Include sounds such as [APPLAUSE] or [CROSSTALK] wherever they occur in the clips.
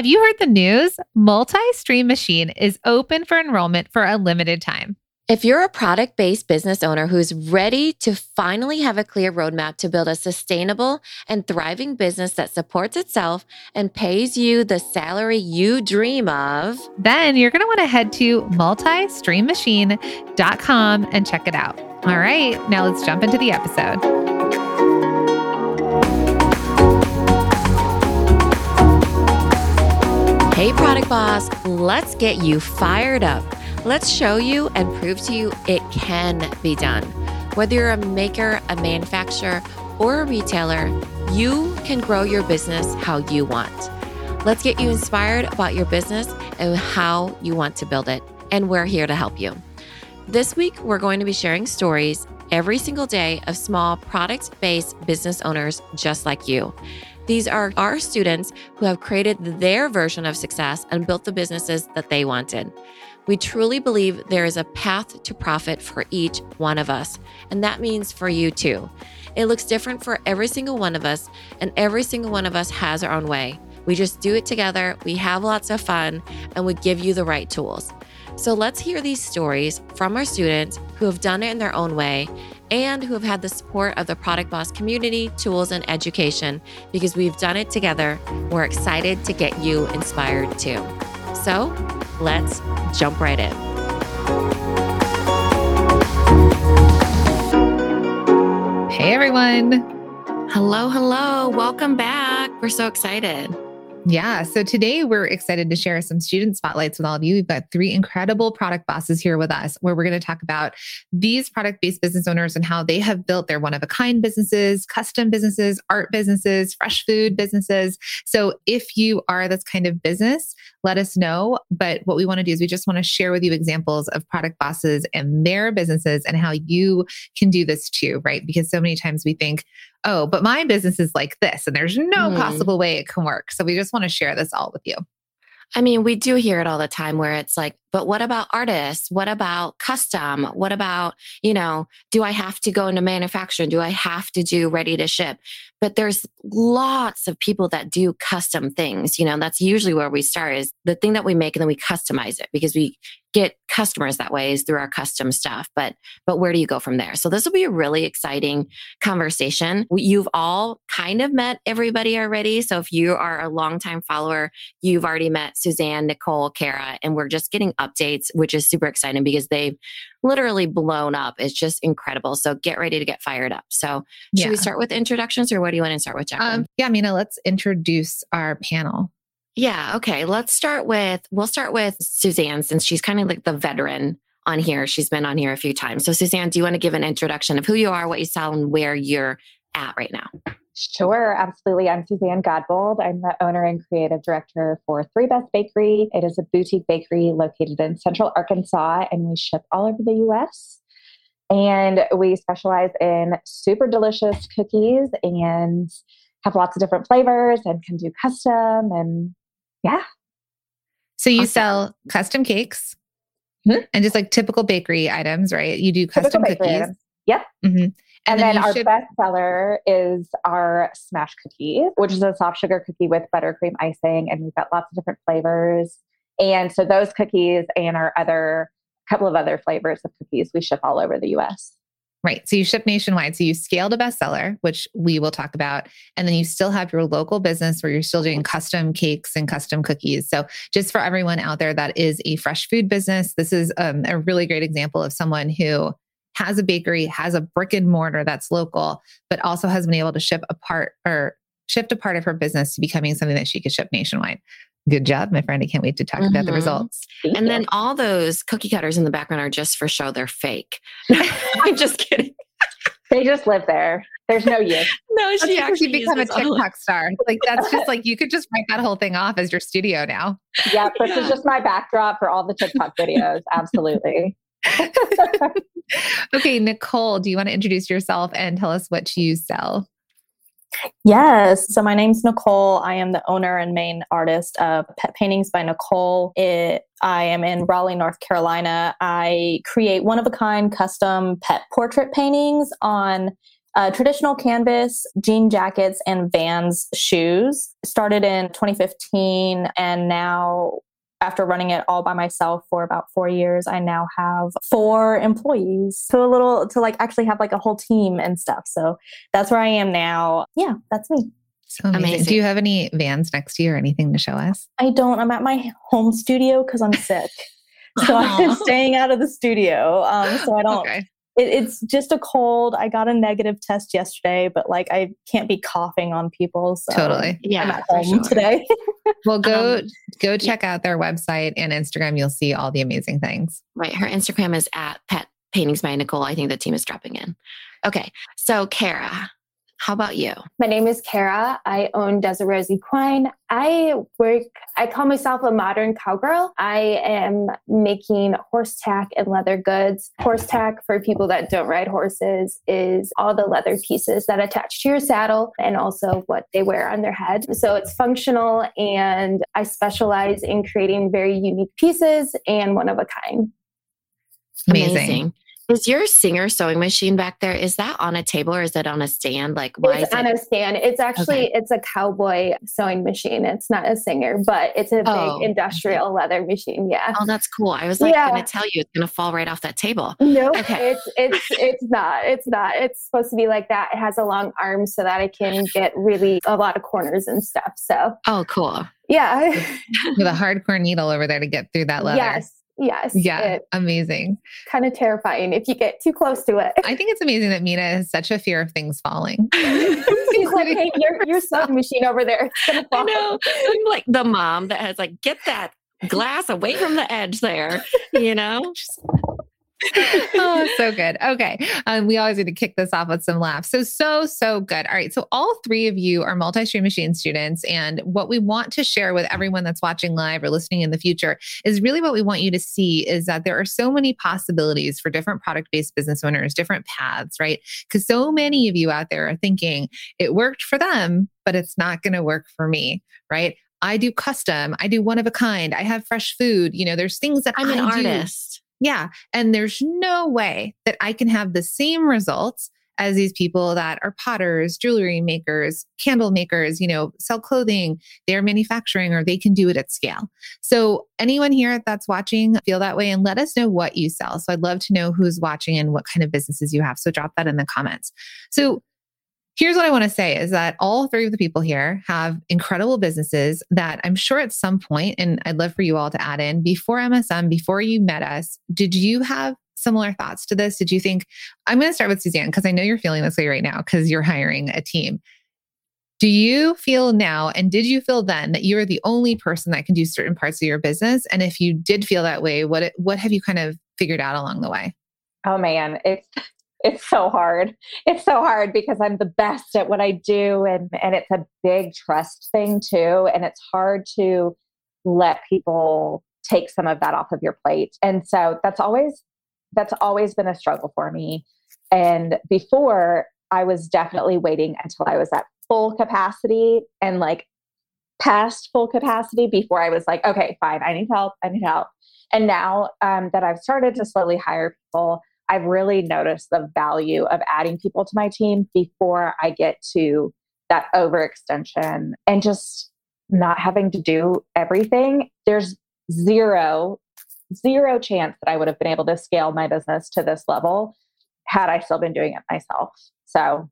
Have you heard the news? Multi Stream Machine is open for enrollment for a limited time. If you're a product based business owner who's ready to finally have a clear roadmap to build a sustainable and thriving business that supports itself and pays you the salary you dream of, then you're going to want to head to multistreammachine.com and check it out. All right, now let's jump into the episode. Hey, Product Boss, let's get you fired up. Let's show you and prove to you it can be done. Whether you're a maker, a manufacturer, or a retailer, you can grow your business how you want. Let's get you inspired about your business and how you want to build it. And we're here to help you. This week, we're going to be sharing stories every single day of small product based business owners just like you. These are our students who have created their version of success and built the businesses that they wanted. We truly believe there is a path to profit for each one of us, and that means for you too. It looks different for every single one of us, and every single one of us has our own way. We just do it together, we have lots of fun, and we give you the right tools. So let's hear these stories from our students who have done it in their own way and who have had the support of the Product Boss community, tools, and education because we've done it together. We're excited to get you inspired too. So let's jump right in. Hey, everyone. Hello, hello. Welcome back. We're so excited. Yeah. So today we're excited to share some student spotlights with all of you. We've got three incredible product bosses here with us where we're going to talk about these product based business owners and how they have built their one of a kind businesses, custom businesses, art businesses, fresh food businesses. So if you are this kind of business, let us know. But what we want to do is we just want to share with you examples of product bosses and their businesses and how you can do this too, right? Because so many times we think, oh, but my business is like this and there's no mm. possible way it can work. So we just want to share this all with you. I mean, we do hear it all the time where it's like, but what about artists? What about custom? What about, you know, do I have to go into manufacturing? Do I have to do ready to ship? But there's lots of people that do custom things. You know, that's usually where we start is the thing that we make and then we customize it because we get customers that way is through our custom stuff but but where do you go from there so this will be a really exciting conversation you've all kind of met everybody already so if you are a longtime follower you've already met suzanne nicole cara and we're just getting updates which is super exciting because they've literally blown up it's just incredible so get ready to get fired up so should yeah. we start with introductions or what do you want to start with Jacqueline? Um, yeah mina let's introduce our panel yeah. Okay. Let's start with, we'll start with Suzanne since she's kind of like the veteran on here. She's been on here a few times. So, Suzanne, do you want to give an introduction of who you are, what you sell, and where you're at right now? Sure, absolutely. I'm Suzanne Godbold. I'm the owner and creative director for Three Best Bakery. It is a boutique bakery located in central Arkansas, and we ship all over the US. And we specialize in super delicious cookies and have lots of different flavors and can do custom and yeah. So you awesome. sell custom cakes mm-hmm. and just like typical bakery items, right? You do custom cookies. Items. Yep. Mm-hmm. And, and, then, then our best seller is our smash cookie, which is a soft sugar cookie with buttercream icing. And we've got lots of different flavors. And so those cookies and our other couple of other flavors of cookies we ship all over the US. Right. So you ship nationwide. So you scaled a bestseller, which we will talk about. And then you still have your local business where you're still doing custom cakes and custom cookies. So just for everyone out there that is a fresh food business, this is um, a really great example of someone who has a bakery, has a brick and mortar that's local, but also has been able to ship a part or shift a part of her business to becoming something that she could ship nationwide. Good job, my friend. I can't wait to talk mm-hmm. about the mm-hmm. results. Thank and you. then all those cookie cutters in the background are just for show. They're fake. [LAUGHS] [LAUGHS] I'm just kidding. They just live there. There's no use. no, she that's actually become a TikTok star. Like that's just like you could just write that whole thing off as your studio now. Yeah, this yeah. is just my backdrop for all the TikTok [LAUGHS] videos. Absolutely. [LAUGHS] okay, Nicole, do you want to introduce yourself and tell us what you sell? Yes. So my name's Nicole. I am the owner and main artist of Pet Paintings by Nicole. It, I am in Raleigh, North Carolina. I create one of a kind custom pet portrait paintings on uh, traditional canvas, jean jackets, and Vans shoes. Started in 2015, and now after running it all by myself for about four years, I now have four employees. So a little to like actually have like a whole team and stuff. So that's where I am now. Yeah, that's me. So amazing. amazing. Do you have any vans next to you or anything to show us? I don't. I'm at my home studio because I'm sick. [LAUGHS] so I'm staying out of the studio. Um, so I don't. Okay. It, it's just a cold. I got a negative test yesterday, but like I can't be coughing on people. So totally. Yeah. I'm at home sure. today. [LAUGHS] well, go um, go check out their website and Instagram. You'll see all the amazing things. Right. Her Instagram is at Pet Paintings by Nicole. I think the team is dropping in. Okay. So Cara, how about you? My name is Cara. I own Desert Rose Equine. I work, I call myself a modern cowgirl. I am making horse tack and leather goods. Horse tack, for people that don't ride horses, is all the leather pieces that attach to your saddle and also what they wear on their head. So it's functional, and I specialize in creating very unique pieces and one of a kind. Amazing. Amazing. Is your Singer sewing machine back there? Is that on a table or is it on a stand? Like why it's is on it? a stand. It's actually okay. it's a cowboy sewing machine. It's not a Singer, but it's a oh, big industrial okay. leather machine. Yeah. Oh, that's cool. I was like yeah. going to tell you it's going to fall right off that table. No, okay. it's it's it's not. It's not. It's supposed to be like that. It has a long arm so that I can get really a lot of corners and stuff. So. Oh, cool. Yeah. With a hardcore needle over there to get through that leather. Yes. Yes. Yeah. Amazing. Kind of terrifying if you get too close to it. I think it's amazing that Mina has such a fear of things falling. [LAUGHS] [LAUGHS] She's like, hey, your, your sewing machine over there. I know. I'm like the mom that has like, get that glass away from the edge there, you know? [LAUGHS] oh, so good. Okay. Um, we always need to kick this off with some laughs. So, so, so good. All right. So, all three of you are multi stream machine students. And what we want to share with everyone that's watching live or listening in the future is really what we want you to see is that there are so many possibilities for different product based business owners, different paths, right? Because so many of you out there are thinking it worked for them, but it's not going to work for me, right? I do custom, I do one of a kind, I have fresh food. You know, there's things that I'm I an artist. Yeah. And there's no way that I can have the same results as these people that are potters, jewelry makers, candle makers, you know, sell clothing, they're manufacturing or they can do it at scale. So anyone here that's watching feel that way and let us know what you sell. So I'd love to know who's watching and what kind of businesses you have. So drop that in the comments. So Here's what I want to say is that all three of the people here have incredible businesses that I'm sure at some point, and I'd love for you all to add in before MSM, before you met us, did you have similar thoughts to this? Did you think, I'm going to start with Suzanne because I know you're feeling this way right now because you're hiring a team. Do you feel now, and did you feel then that you're the only person that can do certain parts of your business? And if you did feel that way, what what have you kind of figured out along the way? Oh man, it's it's so hard. It's so hard because I'm the best at what I do and and it's a big trust thing too and it's hard to let people take some of that off of your plate. And so that's always that's always been a struggle for me. And before I was definitely waiting until I was at full capacity and like past full capacity before I was like, okay, fine, I need help, I need help. And now um, that I've started to slowly hire people, I've really noticed the value of adding people to my team before I get to that overextension and just not having to do everything. There's zero, zero chance that I would have been able to scale my business to this level had I still been doing it myself. So,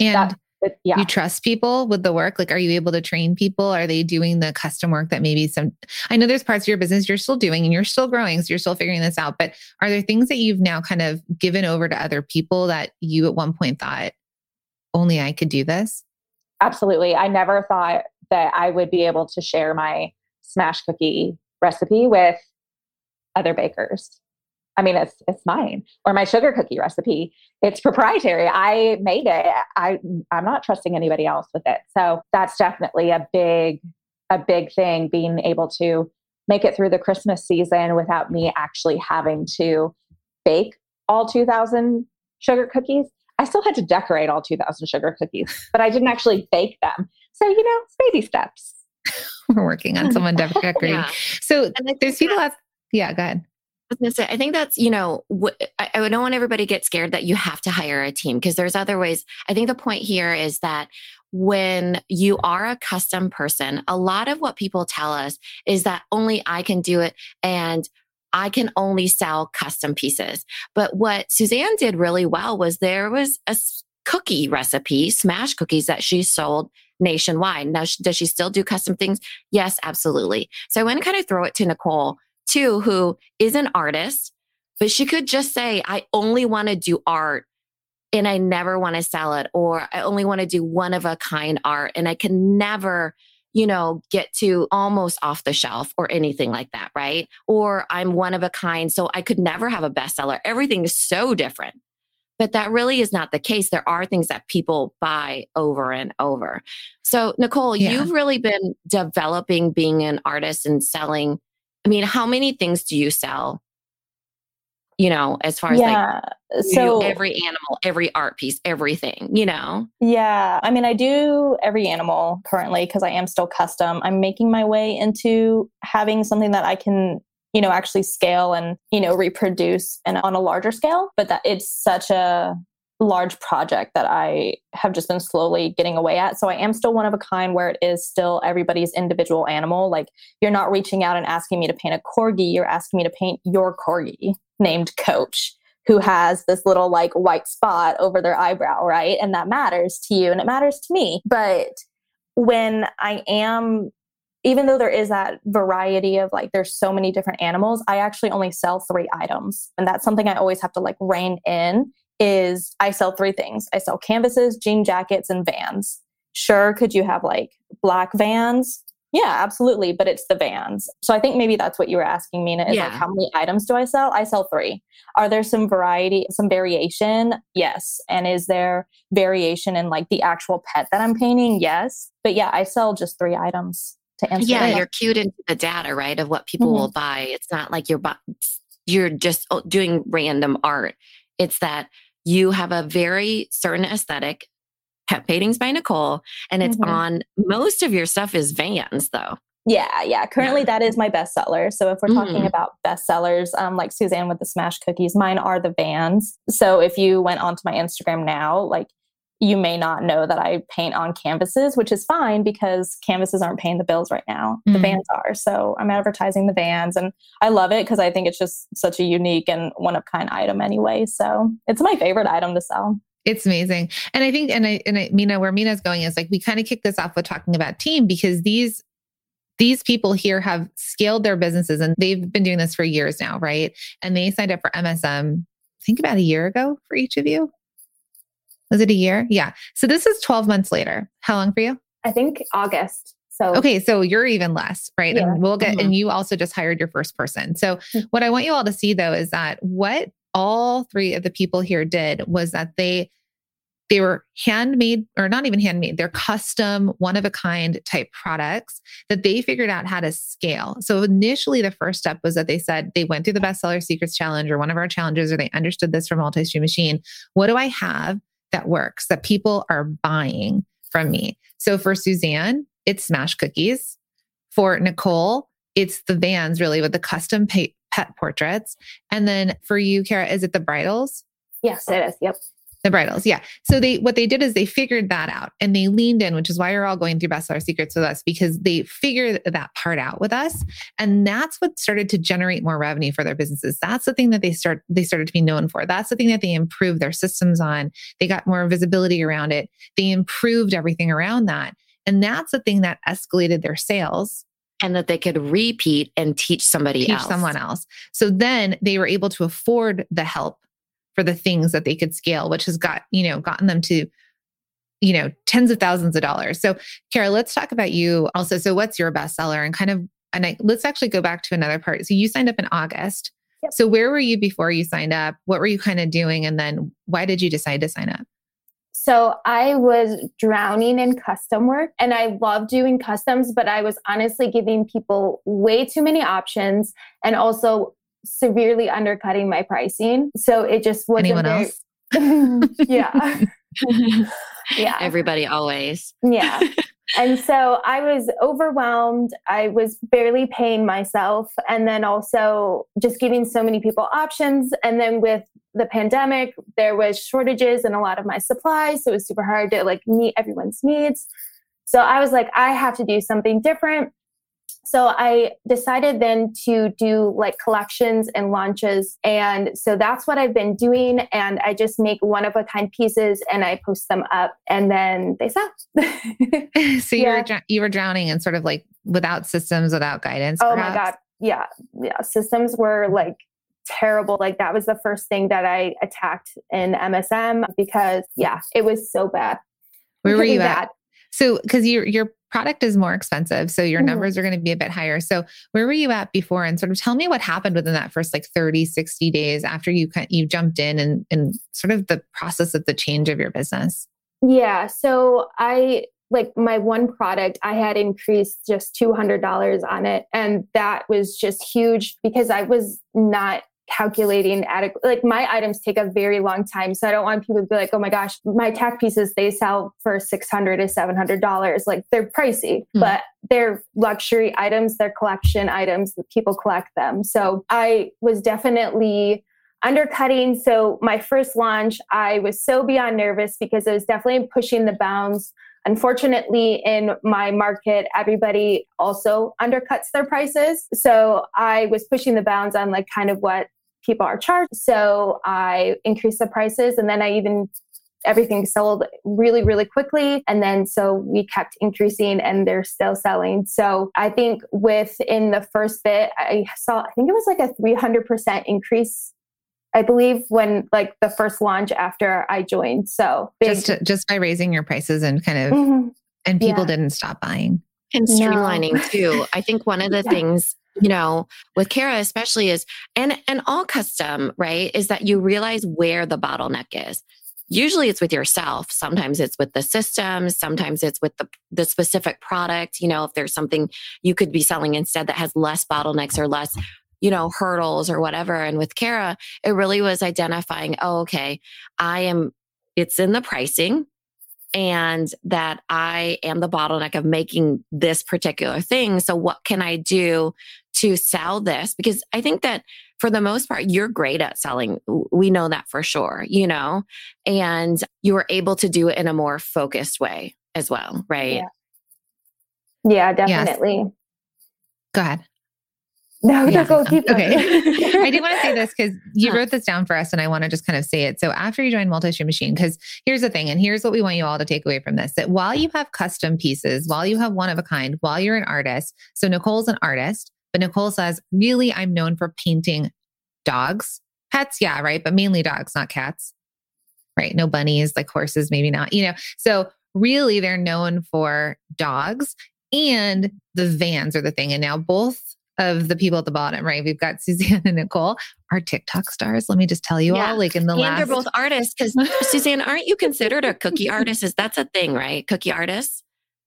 and but yeah. you trust people with the work? Like are you able to train people? Are they doing the custom work that maybe some i know there's parts of your business you're still doing and you're still growing so you're still figuring this out but are there things that you've now kind of given over to other people that you at one point thought only i could do this absolutely. I never thought that i would be able to share my smash cookie recipe with other bakers I mean, it's it's mine or my sugar cookie recipe. It's proprietary. I made it. I I'm not trusting anybody else with it. So that's definitely a big a big thing. Being able to make it through the Christmas season without me actually having to bake all 2,000 sugar cookies. I still had to decorate all 2,000 sugar cookies, [LAUGHS] but I didn't actually bake them. So you know, it's baby steps. [LAUGHS] We're working on someone [LAUGHS] decorating. yeah. So there's people that, yeah, go ahead was gonna say, I think that's, you know, wh- I, I don't want everybody to get scared that you have to hire a team because there's other ways. I think the point here is that when you are a custom person, a lot of what people tell us is that only I can do it and I can only sell custom pieces. But what Suzanne did really well was there was a cookie recipe, smash cookies that she sold nationwide. Now, does she still do custom things? Yes, absolutely. So I want to kind of throw it to Nicole too, who is an artist, but she could just say, I only want to do art and I never want to sell it, or I only want to do one of a kind art and I can never, you know, get to almost off the shelf or anything like that, right? Or I'm one of a kind, so I could never have a bestseller. Everything is so different. But that really is not the case. There are things that people buy over and over. So, Nicole, yeah. you've really been developing being an artist and selling. I mean, how many things do you sell you know, as far as yeah. like so every animal, every art piece, everything, you know? Yeah. I mean, I do every animal currently because I am still custom. I'm making my way into having something that I can, you know, actually scale and, you know, reproduce and on a larger scale, but that it's such a large project that I have just been slowly getting away at. So I am still one of a kind where it is still everybody's individual animal. Like you're not reaching out and asking me to paint a corgi, you're asking me to paint your corgi named Coach who has this little like white spot over their eyebrow, right? And that matters to you and it matters to me. But when I am even though there is that variety of like there's so many different animals i actually only sell three items and that's something i always have to like rein in is i sell three things i sell canvases jean jackets and vans sure could you have like black vans yeah, absolutely. But it's the vans. So I think maybe that's what you were asking, Mina, is yeah. like how many items do I sell? I sell three. Are there some variety, some variation? Yes. And is there variation in like the actual pet that I'm painting? Yes. But yeah, I sell just three items to answer. Yeah, you're cued into the data, right? Of what people mm-hmm. will buy. It's not like you're you're just oh, doing random art. It's that you have a very certain aesthetic Pet Paintings by Nicole. And it's mm-hmm. on most of your stuff is vans though. Yeah, yeah. Currently, yeah. that is my bestseller. So if we're mm talking about bestsellers, um, like Suzanne with the Smash Cookies, mine are the Vans. So if you went onto my Instagram now, like you may not know that I paint on canvases, which is fine because canvases aren't paying the bills right now. mm The Vans are. So I'm advertising the Vans, and I love it because I think it's just such a unique and one of kind item anyway. So it's my favorite item to sell. It's amazing. And I think, and I, and I, Mina, where Mina's going is like, we kind of kick this off with talking about team because these, these people here have scaled their businesses and they've been doing this for years now, right? And they signed up for MSM, I think about a year ago for each of you. Was it a year? Yeah. So this is 12 months later. How long for you? I think August. So okay, so you're even less, right? Yeah. And we'll get, mm-hmm. and you also just hired your first person. So mm-hmm. what I want you all to see though is that what all three of the people here did was that they they were handmade or not even handmade they're custom one of a kind type products that they figured out how to scale so initially the first step was that they said they went through the bestseller secrets challenge or one of our challenges or they understood this from multi-stream machine what do i have that works that people are buying from me. So for suzanne it's smash cookies. For nicole it's the vans really with the custom pet portraits. And then for you cara is it the bridals? Yes it is. Yep the bridles, yeah. So they what they did is they figured that out and they leaned in, which is why you're all going through bestseller secrets with us because they figured that part out with us, and that's what started to generate more revenue for their businesses. That's the thing that they start they started to be known for. That's the thing that they improved their systems on. They got more visibility around it. They improved everything around that, and that's the thing that escalated their sales and that they could repeat and teach somebody teach else. someone else. So then they were able to afford the help for the things that they could scale, which has got, you know, gotten them to, you know, tens of thousands of dollars. So, Cara, let's talk about you also. So, what's your bestseller and kind of, and I, let's actually go back to another part. So, you signed up in August. Yep. So, where were you before you signed up? What were you kind of doing? And then why did you decide to sign up? So I was drowning in custom work and I love doing customs, but I was honestly giving people way too many options and also severely undercutting my pricing. So it just wasn't anyone very, else. [LAUGHS] yeah. [LAUGHS] yeah. Everybody always. Yeah. and so I was overwhelmed. I was barely paying myself. And then also just giving so many people options. And then with the pandemic, there was shortages in a lot of my supplies. So it was super hard to like meet everyone's needs. So I was like, I have to do something different. So I decided then to do like collections and launches. And so that's what I've been doing. And I just make one of a kind pieces and I post them up and then they sell. [LAUGHS] [LAUGHS] so you were, you were drowning in sort of like without systems, without guidance. Oh perhaps? my God. Yeah. Yeah. Systems were like terrible. Like that was the first thing that I attacked in MSM because yeah, it was so bad. Where were you at? So, because your your product is more expensive, so your mm-hmm. numbers are going to be a bit higher. So, where were you at before? And sort of tell me what happened within that first like 30, 60 days after you you jumped in and and sort of the process of the change of your business. Yeah. So I like my one product, I had increased just $200 on it. And that was just huge because I was not calculating adequate like my items take a very long time so i don't want people to be like oh my gosh my tack pieces they sell for 600 to 700 dollars like they're pricey mm. but they're luxury items they're collection items people collect them so i was definitely undercutting so my first launch i was so beyond nervous because it was definitely pushing the bounds Unfortunately, in my market, everybody also undercuts their prices. So I was pushing the bounds on like kind of what people are charged. So I increased the prices and then I even everything sold really really quickly and then so we kept increasing and they're still selling so i think within the first bit i saw i think it was like a 300% increase i believe when like the first launch after i joined so big. just just by raising your prices and kind of mm-hmm. and people yeah. didn't stop buying and streamlining no. too i think one of the [LAUGHS] yeah. things you know with Cara especially is and and all custom right is that you realize where the bottleneck is usually it's with yourself sometimes it's with the system sometimes it's with the the specific product you know if there's something you could be selling instead that has less bottlenecks or less you know hurdles or whatever and with Cara it really was identifying oh okay i am it's in the pricing and that I am the bottleneck of making this particular thing. So, what can I do to sell this because I think that for the most part, you're great at selling. We know that for sure, you know, and you were able to do it in a more focused way as well, right? Yeah, yeah definitely. Yes. Go ahead. [LAUGHS] No, yeah. go keep Okay. [LAUGHS] I do want to say this because you wrote this down for us and I want to just kind of say it. So after you join Multi Stream Machine, because here's the thing, and here's what we want you all to take away from this that while you have custom pieces, while you have one of a kind, while you're an artist, so Nicole's an artist, but Nicole says, really, I'm known for painting dogs, pets, yeah, right, but mainly dogs, not cats, right? No bunnies, like horses, maybe not, you know. So really, they're known for dogs and the vans are the thing. And now both of the people at the bottom, right? We've got Suzanne and Nicole, our TikTok stars. Let me just tell you yeah. all, like in the and last. they're both artists because [LAUGHS] Suzanne, aren't you considered a cookie artist? Is that's a thing, right? Cookie artists.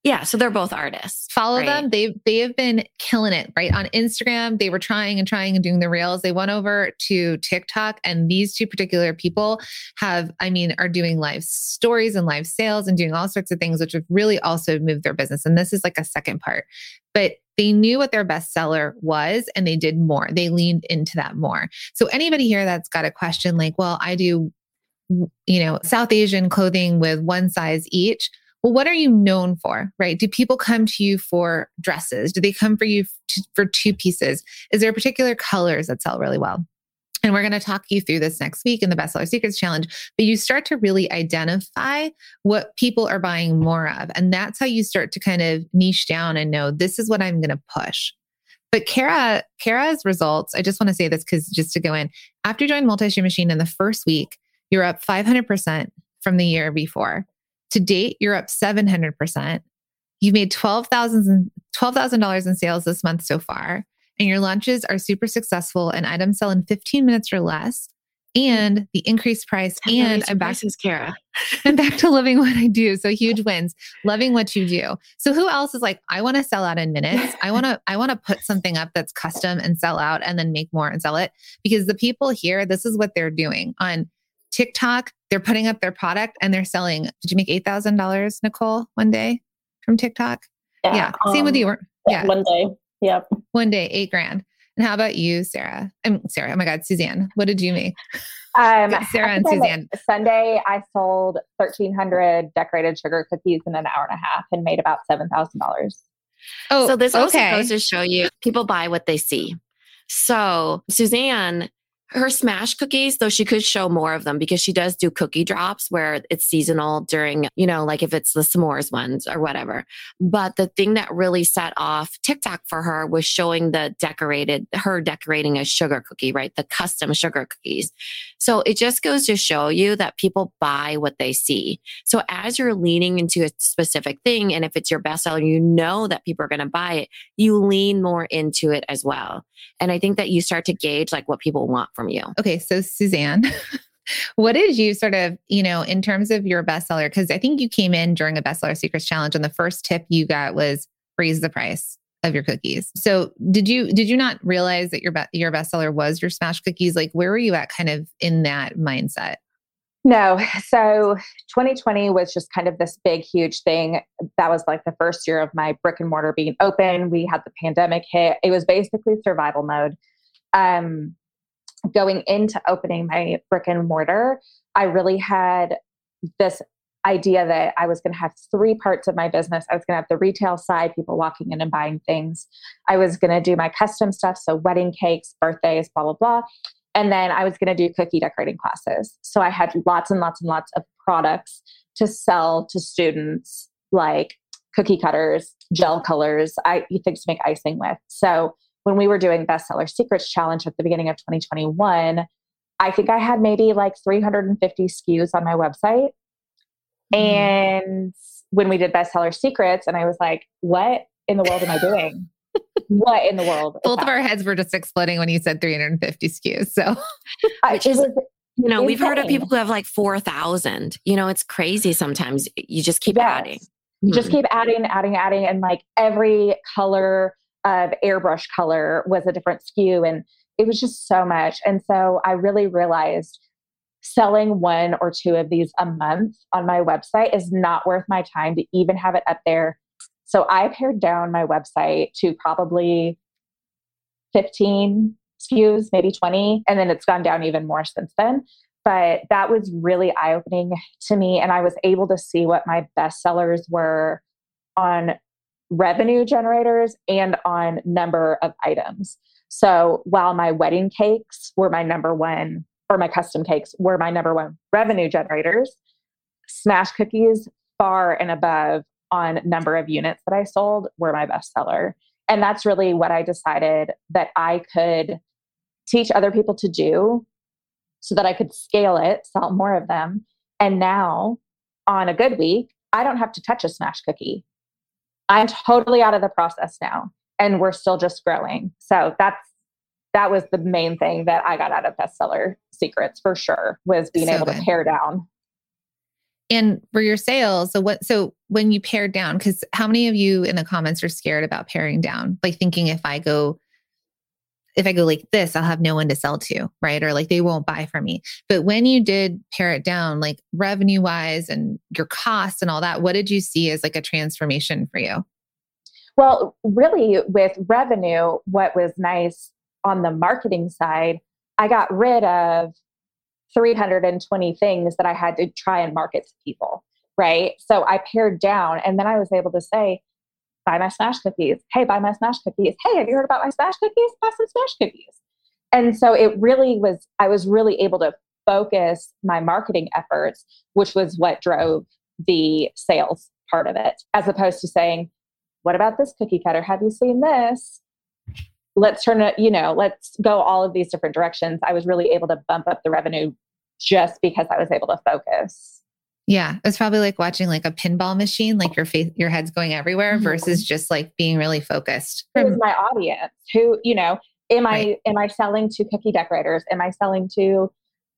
Yeah, so they're both artists. Follow right? them. They they have been killing it, right? On Instagram, they were trying and trying and doing the reels. They went over to TikTok and these two particular people have I mean are doing live stories and live sales and doing all sorts of things which have really also moved their business. And this is like a second part. But they knew what their bestseller was and they did more. They leaned into that more. So anybody here that's got a question like, well, I do you know, South Asian clothing with one size each well, what are you known for, right? Do people come to you for dresses? Do they come for you for two pieces? Is there particular colors that sell really well? And we're going to talk you through this next week in the Bestseller Secrets Challenge. But you start to really identify what people are buying more of. And that's how you start to kind of niche down and know this is what I'm going to push. But Cara, Cara's results, I just want to say this because just to go in, after you joined Multi Machine in the first week, you're up 500% from the year before. To date, you're up 700%. You've made $12,000 $12, in sales this month so far. And your launches are super successful and items sell in 15 minutes or less. And the increased price, and I'm back to Cara. [LAUGHS] I'm back to loving what I do. So huge wins, loving what you do. So who else is like, I want to sell out in minutes. I want to, I want to put something up that's custom and sell out and then make more and sell it. Because the people here, this is what they're doing on TikTok, they're putting up their product and they're selling. Did you make $8,000, Nicole, one day? from TikTok? Yeah. yeah. Um, Same with you. Yeah. One day. Yep. One day, eight grand. And how about you, Sarah? I'm Sarah. Oh my God, Suzanne. What did you make? Um, Sarah and Suzanne. Sunday, I sold 1,300 decorated sugar cookies in an hour and a half and made about $7,000. Oh, so this also goes to show you people buy what they see. So Suzanne her smash cookies, though she could show more of them because she does do cookie drops where it's seasonal during, you know, like if it's the s'mores ones or whatever. But the thing that really set off TikTok for her was showing the decorated, her decorating a sugar cookie, right? The custom sugar cookies. So it just goes to show you that people buy what they see. So as you're leaning into a specific thing, and if it's your bestseller, you know that people are going to buy it, you lean more into it as well. And I think that you start to gauge like what people want from you. Okay. So, Suzanne, [LAUGHS] what did you sort of, you know, in terms of your bestseller? Because I think you came in during a bestseller secrets challenge, and the first tip you got was raise the price of your cookies. So, did you did you not realize that your be- your bestseller was your smash cookies? Like, where were you at, kind of in that mindset? No. So 2020 was just kind of this big, huge thing. That was like the first year of my brick and mortar being open. We had the pandemic hit. It was basically survival mode. Um, going into opening my brick and mortar, I really had this idea that I was going to have three parts of my business. I was going to have the retail side, people walking in and buying things. I was going to do my custom stuff, so wedding cakes, birthdays, blah, blah, blah. And then I was going to do cookie decorating classes. So I had lots and lots and lots of products to sell to students, like cookie cutters, gel colors, I, things to make icing with. So when we were doing bestseller secrets challenge at the beginning of 2021 i think i had maybe like 350 skus on my website. Mm. and when we did bestseller secrets and i was like what in the world am i doing? [LAUGHS] What in the world both of our heads were just exploding when you said 350 skus so. Uh, is, you know we've heard of people who have like 4000 you know it's crazy sometimes. You just keep yes. adding. You just hmm. keep adding adding adding and like every color of airbrush color was a different SKU And it was just so much. And so I really realized selling one or two of these a month on my website is not worth my time to even have it up there. So I pared down my website to probably 15 SKUs, maybe 20, and then it's gone down even more since then. But that was really eye opening to me. And I was able to see what my best sellers were on revenue generators and on number of items. So while my wedding cakes were my number one, or my custom cakes were my number one revenue generators, smash cookies far and above on number of units that I sold were my bestseller. And that's really what I decided that I could teach other people to do so that I could scale it, sell more of them. And now on a good week, I don't have to touch a smash cookie. I'm totally out of the process now and we're still just growing. So that's that was the main thing that I got out of bestseller secrets for sure was being so able good. to pare down. And for your sales, so what so when you pare down, because how many of you in the comments are scared about paring down? Like thinking if I go if I go like this, I'll have no one to sell to, right? Or like they won't buy from me. But when you did pare it down, like revenue wise and your costs and all that, what did you see as like a transformation for you? Well, really, with revenue, what was nice on the marketing side, I got rid of 320 things that I had to try and market to people, right? So I pared down and then I was able to say, buy my smash cookies. Hey, buy my smash cookies. Hey, have you heard about my smash cookies? Buy some smash cookies. And so it really was, I was really able to focus my marketing efforts, which was what drove the sales part of it, as opposed to saying, what about this cookie cutter? Have you seen this? Let's turn it, you know, let's go all of these different directions. I was really able to bump up the revenue just because I was able to focus. Yeah, it's probably like watching like a pinball machine, like your face, your head's going everywhere mm-hmm. versus just like being really focused. Who's my audience? Who, you know, am right. I am I selling to cookie decorators? Am I selling to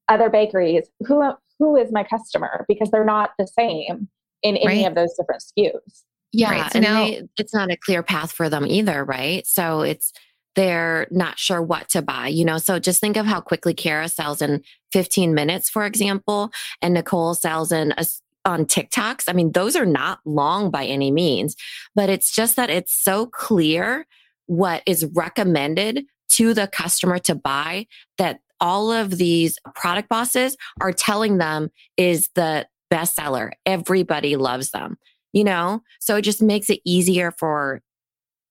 other bakeries? Who who is my customer? Because they're not the same in any right. of those different SKUs. Yeah, right. so and now they, it's not a clear path for them either, right? So it's they're not sure what to buy, you know? So just think of how quickly Cara sells in 15 minutes, for example, and Nicole sells in a, on TikToks. I mean, those are not long by any means, but it's just that it's so clear what is recommended to the customer to buy that all of these product bosses are telling them is the bestseller. Everybody loves them, you know? So it just makes it easier for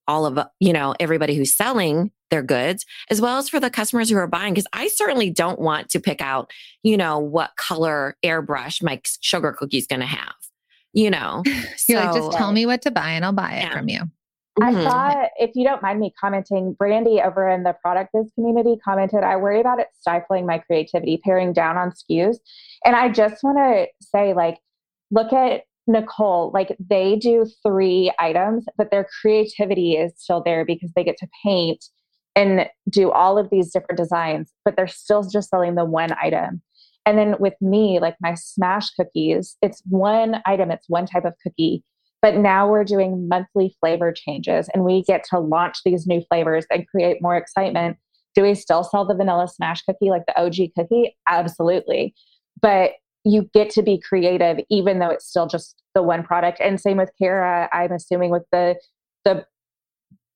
all of, you know, everybody who's selling their goods as well as for the customers who are buying. Cause I certainly don't want to pick out, you know, what color airbrush my sugar cookie is going to have, you know? [LAUGHS] You're so, like, just tell me what to buy and I'll buy it yeah. from you. I mm-hmm. thought, if you don't mind me commenting, Brandy over in the product biz community commented, I worry about it stifling my creativity, paring down on SKUs. And I just want to say, like, look at Nicole, like they do three items, but their creativity is still there because they get to paint and do all of these different designs, but they're still just selling the one item. And then with me, like my smash cookies, it's one item, it's one type of cookie but now we're doing monthly flavor changes and we get to launch these new flavors and create more excitement. Do we still sell the vanilla smash cookie like the OG cookie? Absolutely. But you get to be creative even though it's still just the one product. And same with Cara, I'm assuming with the the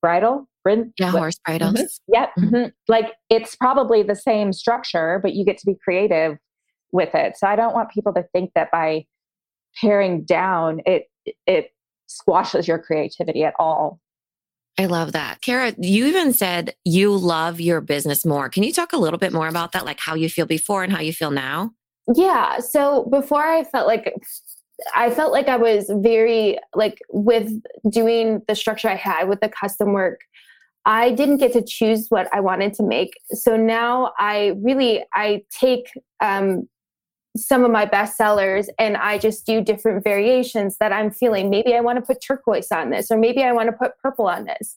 bridle. Yeah, horse bridles. Mm-hmm. Yep. Mm-hmm. Like it's probably the same structure, but you get to be creative with it. So I don't want people to think that by paring down it it squashes your creativity at all. I love that. Cara, you even said you love your business more. Can you talk a little bit more about that? Like how you feel before and how you feel now? Yeah. So before I felt like I felt like I was very like with doing the structure I had with the custom work. I didn't get to choose what I wanted to make. So now I really I take um, some of my best sellers and I just do different variations that I'm feeling. Maybe I want to put turquoise on this, or maybe I want to put purple on this.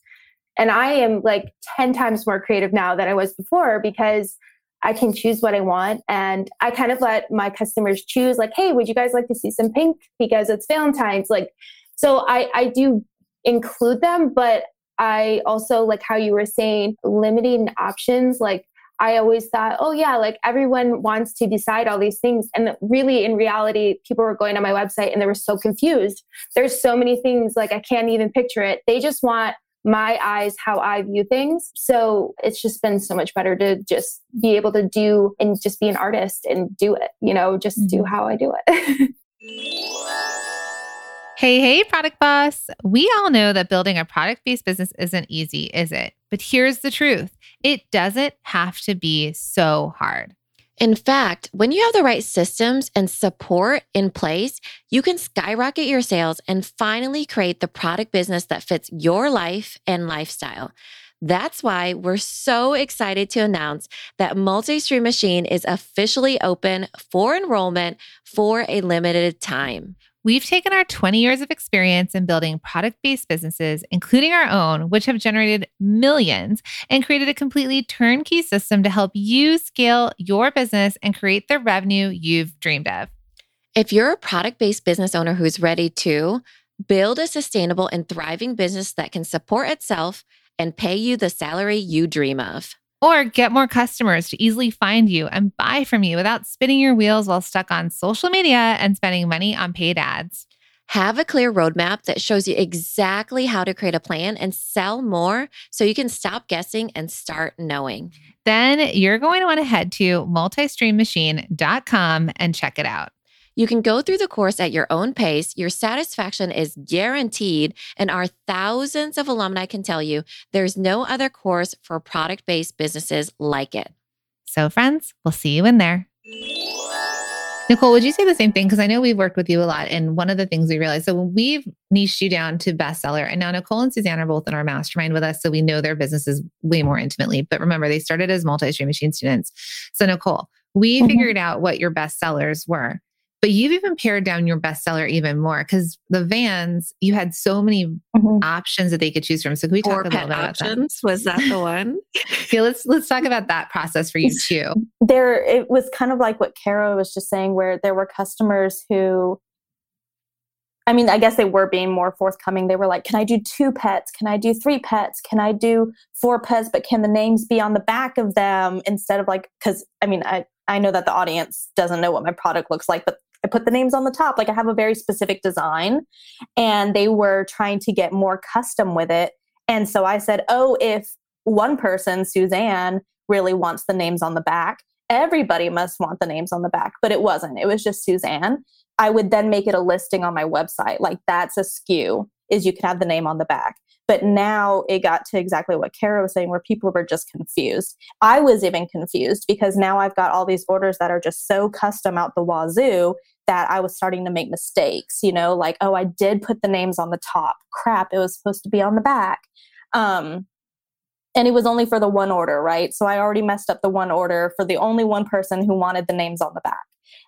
And I am like 10 times more creative now than I was before because I can choose what I want. And I kind of let my customers choose, like, hey, would you guys like to see some pink because it's Valentine's? Like, so I, I do include them, but I also, like how you were saying, limiting options. Like, I always thought, oh, yeah, like everyone wants to decide all these things. And really, in reality, people were going on my website and they were so confused. There's so many things, like I can't even picture it. They just want my eyes, how I view things. So it's just been so much better to just be able to do and just be an artist and do it, you know, just mm-hmm. do how I do it. [LAUGHS] Hey, hey, product boss. We all know that building a product based business isn't easy, is it? But here's the truth it doesn't have to be so hard. In fact, when you have the right systems and support in place, you can skyrocket your sales and finally create the product business that fits your life and lifestyle. That's why we're so excited to announce that Multi-Stream Machine is officially open for enrollment for a limited time. We've taken our 20 years of experience in building product based businesses, including our own, which have generated millions, and created a completely turnkey system to help you scale your business and create the revenue you've dreamed of. If you're a product based business owner who's ready to build a sustainable and thriving business that can support itself and pay you the salary you dream of or get more customers to easily find you and buy from you without spinning your wheels while stuck on social media and spending money on paid ads. Have a clear roadmap that shows you exactly how to create a plan and sell more so you can stop guessing and start knowing. Then you're going to want to head to multistreammachine.com and check it out. You can go through the course at your own pace. Your satisfaction is guaranteed. And our thousands of alumni can tell you there's no other course for product based businesses like it. So, friends, we'll see you in there. Nicole, would you say the same thing? Because I know we've worked with you a lot. And one of the things we realized, so when we've niched you down to bestseller, and now Nicole and Suzanne are both in our mastermind with us. So we know their businesses way more intimately. But remember, they started as multi stream machine students. So, Nicole, we mm-hmm. figured out what your best sellers were. But you've even pared down your bestseller even more because the vans, you had so many mm-hmm. options that they could choose from. So can we talk Four a little bit options? about that? Was that the one? [LAUGHS] [LAUGHS] yeah, let's let's talk about that process for you too. There, it was kind of like what Cara was just saying, where there were customers who I mean, I guess they were being more forthcoming. They were like, can I do two pets? Can I do three pets? Can I do four pets? But can the names be on the back of them instead of like, because I mean, I, I know that the audience doesn't know what my product looks like, but I put the names on the top. Like I have a very specific design and they were trying to get more custom with it. And so I said, oh, if one person, Suzanne, really wants the names on the back, everybody must want the names on the back. But it wasn't. It was just Suzanne. I would then make it a listing on my website. Like that's a SKU is you can have the name on the back. But now it got to exactly what Cara was saying, where people were just confused. I was even confused because now I've got all these orders that are just so custom out the wazoo that I was starting to make mistakes, you know, like, oh, I did put the names on the top. Crap, it was supposed to be on the back. Um, and it was only for the one order, right? So I already messed up the one order for the only one person who wanted the names on the back.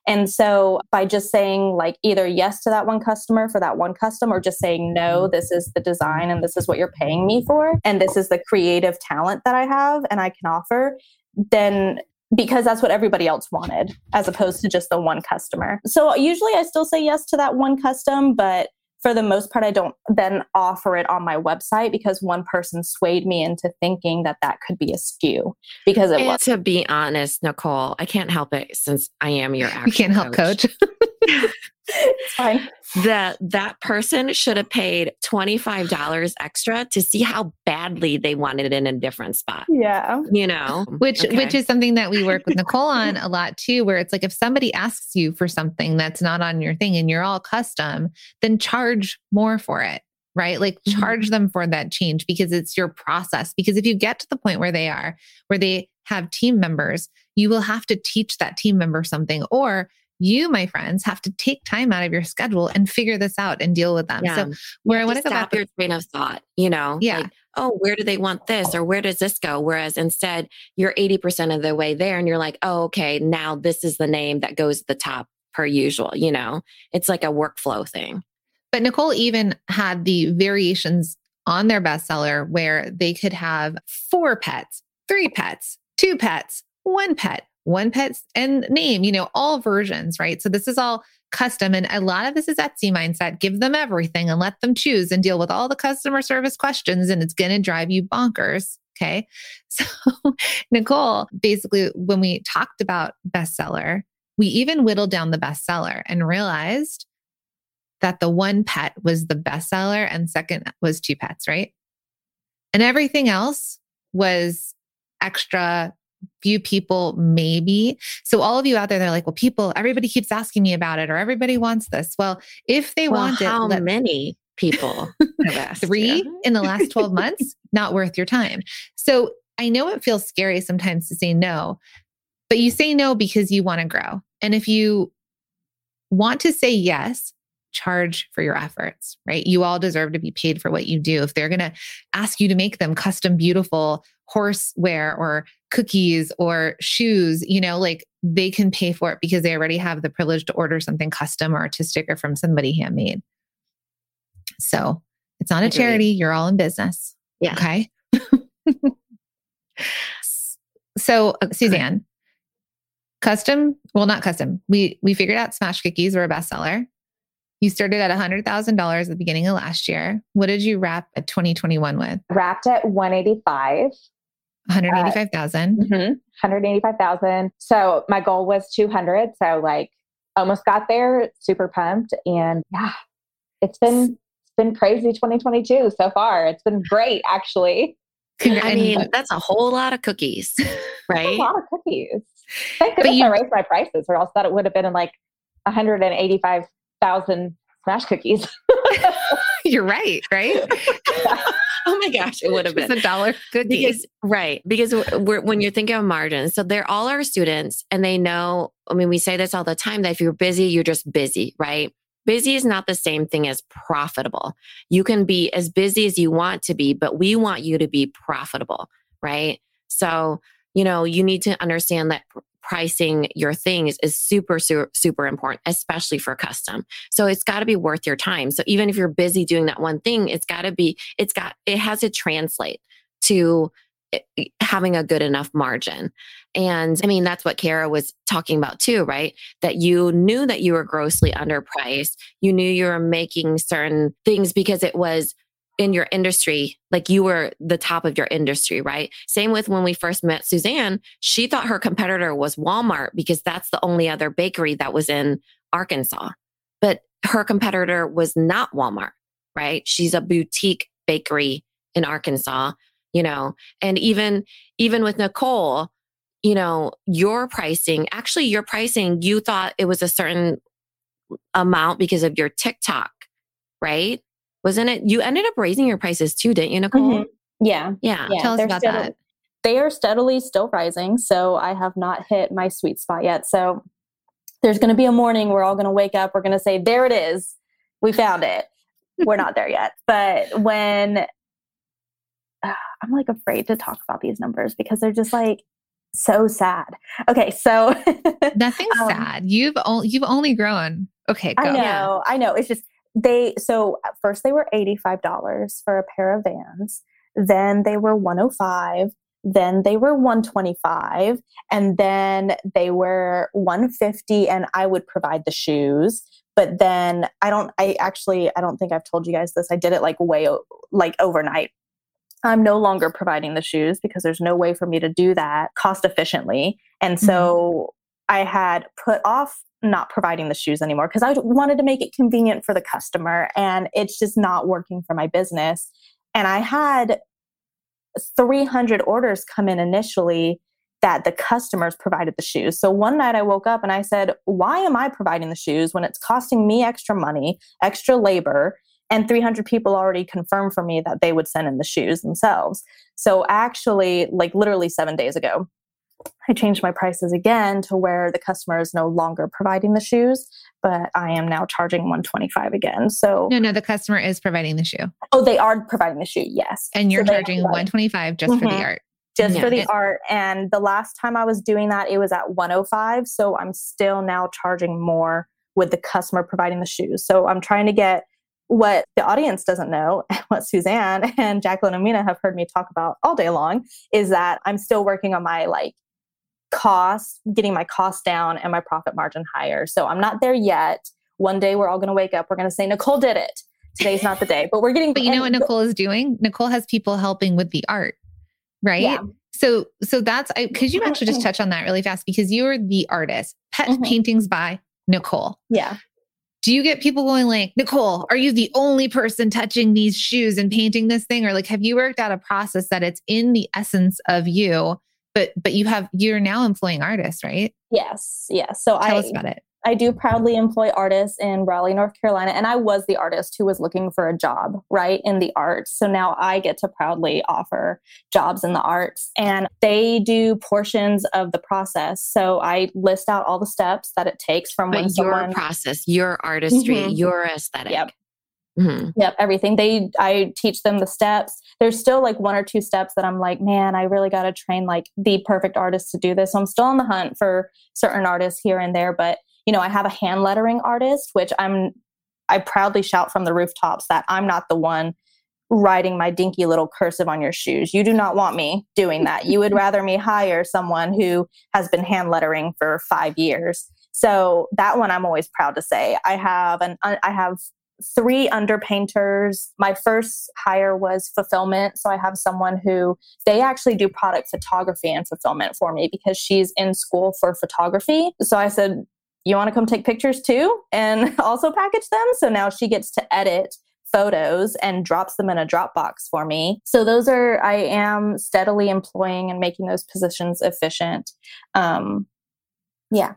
And so by just saying like either yes to that one customer for that one custom or just saying no, mm-hmm. this is the design and this is what you're paying me for and this is the creative talent that I have and I can offer, then because that's what everybody else wanted as opposed to just the one customer. So usually I still say yes to that one custom, but for the most part, I don't then offer it on my website because one person swayed me into thinking that that could be a SKU because it was. To be honest, Nicole, I can't help it since I am your You can't help coach. [LAUGHS] it's fine. That that person should have paid $25 extra to see how badly they wanted it in a different spot. Yeah. You know. Which okay. which is something that we work with Nicole on a lot too, where it's like if somebody asks you for something that's not on your thing and you're all custom, then charge more for it right? Like mm-hmm. charge them for that change because it's your process. Because if you get to the point where they are, where they have team members, you will have to teach that team member something or you, my friends, have to take time out of your schedule and figure this out and deal with them. Yeah. So where I want to go back your train of thought, you know, yeah. Like, oh, where do they want this or where does this go? Whereas instead you're 80% of the way there and you're like, oh, okay, now this is the name that goes at the top per usual, you know, it's like a workflow thing. But Nicole even had the variations on their bestseller where they could have four pets, three pets, two pets, one pet, one pet and name, you know, all versions, right? So this is all custom. And a lot of this is Etsy mindset. Give them everything and let them choose and deal with all the customer service questions, and it's going to drive you bonkers. Okay. [LAUGHS] So, Nicole, basically, when we talked about bestseller, we even whittled down the bestseller and realized that the one pet was the bestseller and second was two pets, right? And everything else was extra few people maybe. So all of you out there they're like well people everybody keeps asking me about it or everybody wants this. Well if they well, want how it how many people [LAUGHS] three in the last 12 months not worth your time. So i know it feels scary sometimes to say no but you say no because you want to grow. And if you want to say yes charge for your efforts, right? You all deserve to be paid for what you do. If they're going to ask you to make them custom, beautiful horseware or cookies or shoes, you know, like they can pay for it because they already have the privilege to order something custom or artistic or from somebody handmade. So it's not a charity. You're all in business. Yeah. Okay. [LAUGHS] so uh, Suzanne, custom, well, not custom. We we figured out smash cookies were a bestseller. You started at $100,000 at the beginning of last year. What did you wrap at 2021 with? Wrapped at 185. 185,000. Uh, mm-hmm, 185,000. So my goal was 200. So like almost got there, super pumped. And yeah, it's been, it's been crazy 2022 so far. It's been great actually. I mean, that's a whole lot of cookies, [LAUGHS] [LAUGHS] right? a lot of cookies. Thank goodness you, I raised my prices or else that it would have been in like 185 thousand smash cookies. [LAUGHS] [LAUGHS] You're right, right? [LAUGHS] oh my gosh, it would have been a dollar cookies. Because, right. Because we're, when you're thinking of margins, so they're all our students and they know, I mean, we say this all the time that if you're busy, you're just busy, right? Busy is not the same thing as profitable. You can be as busy as you want to be, but we want you to be profitable, right? So, you know, you need to understand that pricing your things is super, super, super important, especially for custom. So it's got to be worth your time. So even if you're busy doing that one thing, it's got to be, it's got, it has to translate to eh, eh, having a good enough margin. And I mean, that's what Cara was talking about too, right? That you knew that you were grossly underpriced. You knew you were making certain things because it was in your industry, like you were the top of your industry, right? Same with when we first met Suzanne, she thought her competitor was Walmart because that's the only other bakery that was in Arkansas, but her competitor was not Walmart, right? She's a boutique bakery in Arkansas, you know, and even, even with Nicole, you know, your pricing, actually your pricing, you thought it was a certain amount because of your TikTok, right? Wasn't it? You ended up raising your prices too, didn't you, Nicole? Mhm. Yeah. Yeah. Yeah, Tell us they're about still- that. They are steadily still rising. So I have not hit my sweet spot yet. So there's going to be a morning we're all going to wake up. We're going to say, there it is. We found it. We're not there yet. But when [SIGHS] I'm like afraid to talk about these numbers because they're just like so sad. Okay. So Nothing's [LAUGHS] Um, sad. You've only you've only grown. Okay, go. I know, I know. It's just they so at first they were $85 for a pair of vans. Then they were 105, then they were 125, and then they were 150 and I would provide the shoes. But then I don't I actually I don't think I've told you guys this. I did it like way like overnight. I'm no longer providing the shoes because there's no way for me to do that cost efficiently. And mm-hmm. so I had put off not providing the shoes anymore because I wanted to make it convenient for the customer and it's just not working for my business. And I had 300 orders come in initially that the customers provided the shoes. So one night I woke up and I said, Why am I providing the shoes when it's costing me extra money, extra labor? And 300 people already confirmed for me that they would send in the shoes themselves. So actually, like literally seven days ago, I changed my prices again to where the customer is no longer providing the shoes, but I am now charging 125 again. So No, no, the customer is providing the shoe. oh, they are providing the shoe, yes. And you're So charging 125 just for the Mhm. art. just Yeah. for the And- art. And the last time I was doing that, it was at 105. So I'm still now charging more with the customer providing the shoes. So I'm trying to get what the audience doesn't know, [LAUGHS] what Suzanne and Jacqueline and Mina have heard me talk about all day long, is that I'm still working on my like cost, getting my cost down and my profit margin higher. So I'm not there yet. One day we're all going to wake up. We're going to say, Nicole did it. Today's not the day, but we're getting. But you know what Nicole is doing? Nicole has people helping with the art, right? Yeah. So so that's I could you actually just touch on that really fast because you're the artist. Pet Mhm. paintings by Nicole. Yeah. Do you get people going like, Nicole, are you the only person touching these shoes and painting this thing? Or like have you worked out a process that it's in the essence of you, but but you have you're now employing artists, right? Yes. Yes. So Tell I us about it. I do proudly employ artists in Raleigh, North Carolina, and I was the artist who was looking for a job, right, in the arts. So now I get to proudly offer jobs in the arts, and they do portions of the process. So I list out all the steps that it takes from when But your someone, process, your artistry, Mhm. your aesthetic. Yep. Mhm. yep, everything. They, I teach them the steps. There's still like one or two steps that I'm like, man, I really got to train like the perfect artist to do this. So I'm still on the hunt for certain artists here and there, but you know, I have a hand lettering artist, which I'm, I proudly shout from the rooftops that I'm not the one writing my dinky little cursive on your shoes. You do not want me doing that. You would rather me hire someone who has been hand lettering for five years. So that one I'm always proud to say. I have an I have three underpainters. My first hire was fulfillment. So I have someone who they actually do product photography and fulfillment for me because she's in school for photography. So I said, You want to come take pictures too and [LAUGHS] also package them? So now she gets to edit photos and drops them in a Dropbox for me. So those are, I am steadily employing and making those positions efficient. Um, yeah.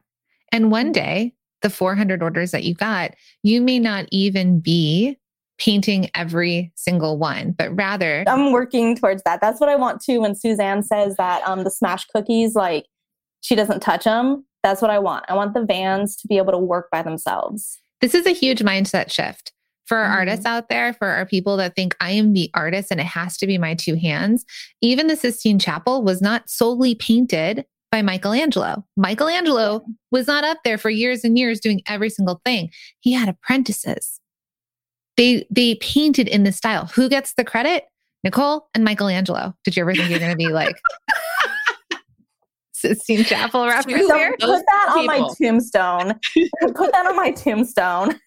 And one day, the 400 orders that you got, you may not even be painting every single one, but rather I'm working towards that. That's what I want too. When Suzanne says that um, the smash cookies, like she doesn't touch them, that's what I want. I want the vans to be able to work by themselves. this is a huge mindset shift for our Mhm. artists out there, for our people that think I am the artist and it has to be my two hands. Even the Sistine Chapel was not solely painted by Michelangelo. Michelangelo was not up there for years and years doing every single thing. He had apprentices. They they painted in this style. Who gets the credit? Nicole and Michelangelo. Did you ever think you're going to be like [LAUGHS] Sistine Chapel reference True. here? Put that on my tombstone. [LAUGHS] Put that on my tombstone.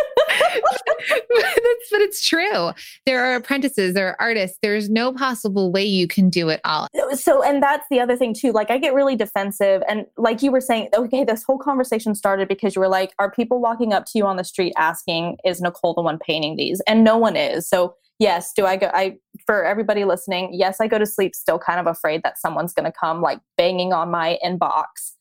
[LAUGHS] but it's true. There are apprentices, there are artists. There's no possible way you can do it all. So, and that's the other thing too. Like, I get really defensive. And like you were saying, okay, this whole conversation started because you were like, are people walking up to you on the street asking, is Nicole the one painting these? And no one is. So, yes, do I go? I, for everybody listening, yes, I go to sleep still kind of afraid that someone's going to come like banging on my inbox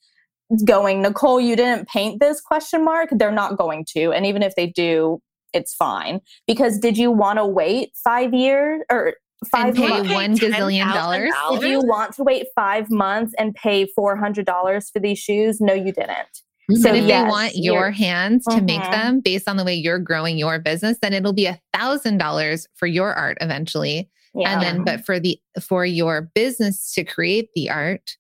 going nicole you didn't paint this question mark they're not going to and even if they do it's fine because did you want to wait five years or five and pay months? one gazillion dollars Did you want to wait five months and pay four hundred dollars for these shoes? No, you didn't. So but if yes, they want your hands to mm-hmm. make them based on the way you're growing your business, then it'll be a thousand dollars for your art eventually. Yeah. And then, but for the for your business to create the art,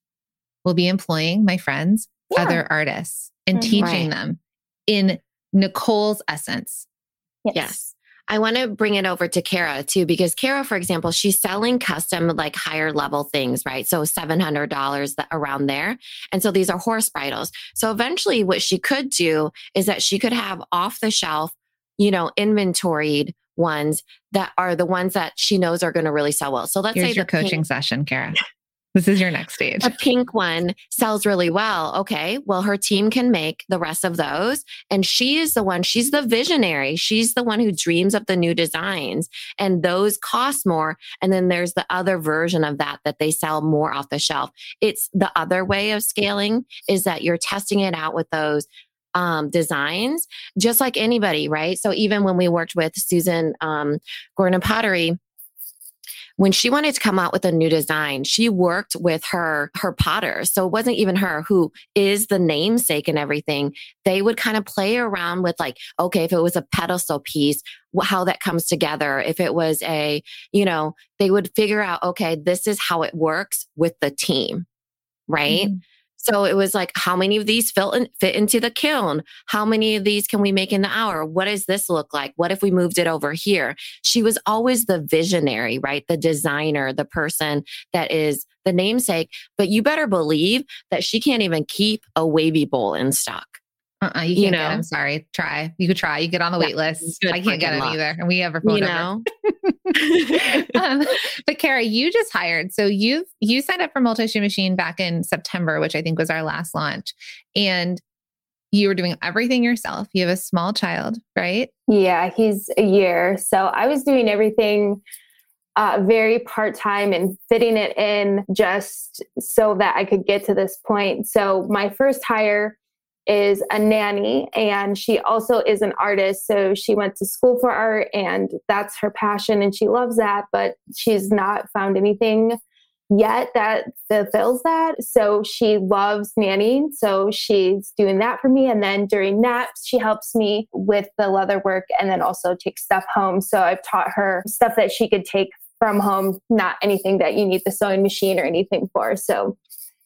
we'll be employing my friends, yeah. other artists, and mm-hmm. teaching right. them in Nicole's essence. Yes. yes. I want to bring it over to Cara too, because Cara, for example, she's selling custom, like higher level things, right? So $700 around there. And so these are horse bridles. So eventually, what she could do is that she could have off the shelf, you know, inventoried ones that are the ones that she knows are going to really sell well. So let's Here's say your coaching pink, session, Cara. [LAUGHS] This is your next stage. A pink one sells really well. Okay. Well, her team can make the rest of those. And she is the one, she's the visionary. She's the one who dreams up the new designs. And those cost more. And then there's the other version of that that they sell more off the shelf. It's the other way of scaling is that you're testing it out with those um, designs, just like anybody, right? So even when we worked with Susan um, Gordon Pottery, when she wanted to come out with a new design, she worked with her, her potter. So it wasn't even her who is the namesake and everything. They would kind of play around with like, okay, if it was a pedestal piece, how that comes together. If it was a, you know, they would figure out, okay, this is how it works with the team. Right. Mm-hmm. So it was like, how many of these fit, in, fit into the kiln? How many of these can we make in the hour? What does this look like? What if we moved it over here? She was always the visionary, right? The designer, the person that is the namesake. But you better believe that she can't even keep a wavy bowl in stock. Uh-uh, you can't you know? get them. Sorry. Try. You could try. You get on the wait list. I can't get them luck. either. And we have a phone you know? [LAUGHS] [LAUGHS] um, but Cara, you just hired. So you've you signed up for Multi Stream Machine back in September, which I think was our last launch. And you were doing everything yourself. You have a small child, right? Yeah, he's a year. So I was doing everything uh, very part time and fitting it in just so that I could get to this point. So my first hire is a nanny and she also is an artist. So she went to school for art and that's her passion and she loves that, but she's not found anything yet that fulfills that. So she loves nannying. So she's doing that for me. And then during naps, she helps me with the leather work and then also takes stuff home. So I've taught her stuff that she could take from home, not anything that you need the sewing machine or anything for. So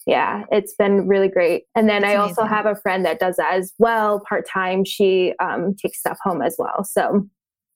yeah, it's been really great. And then That's I also have a friend that does that as well part time. She um, takes stuff home as well. So,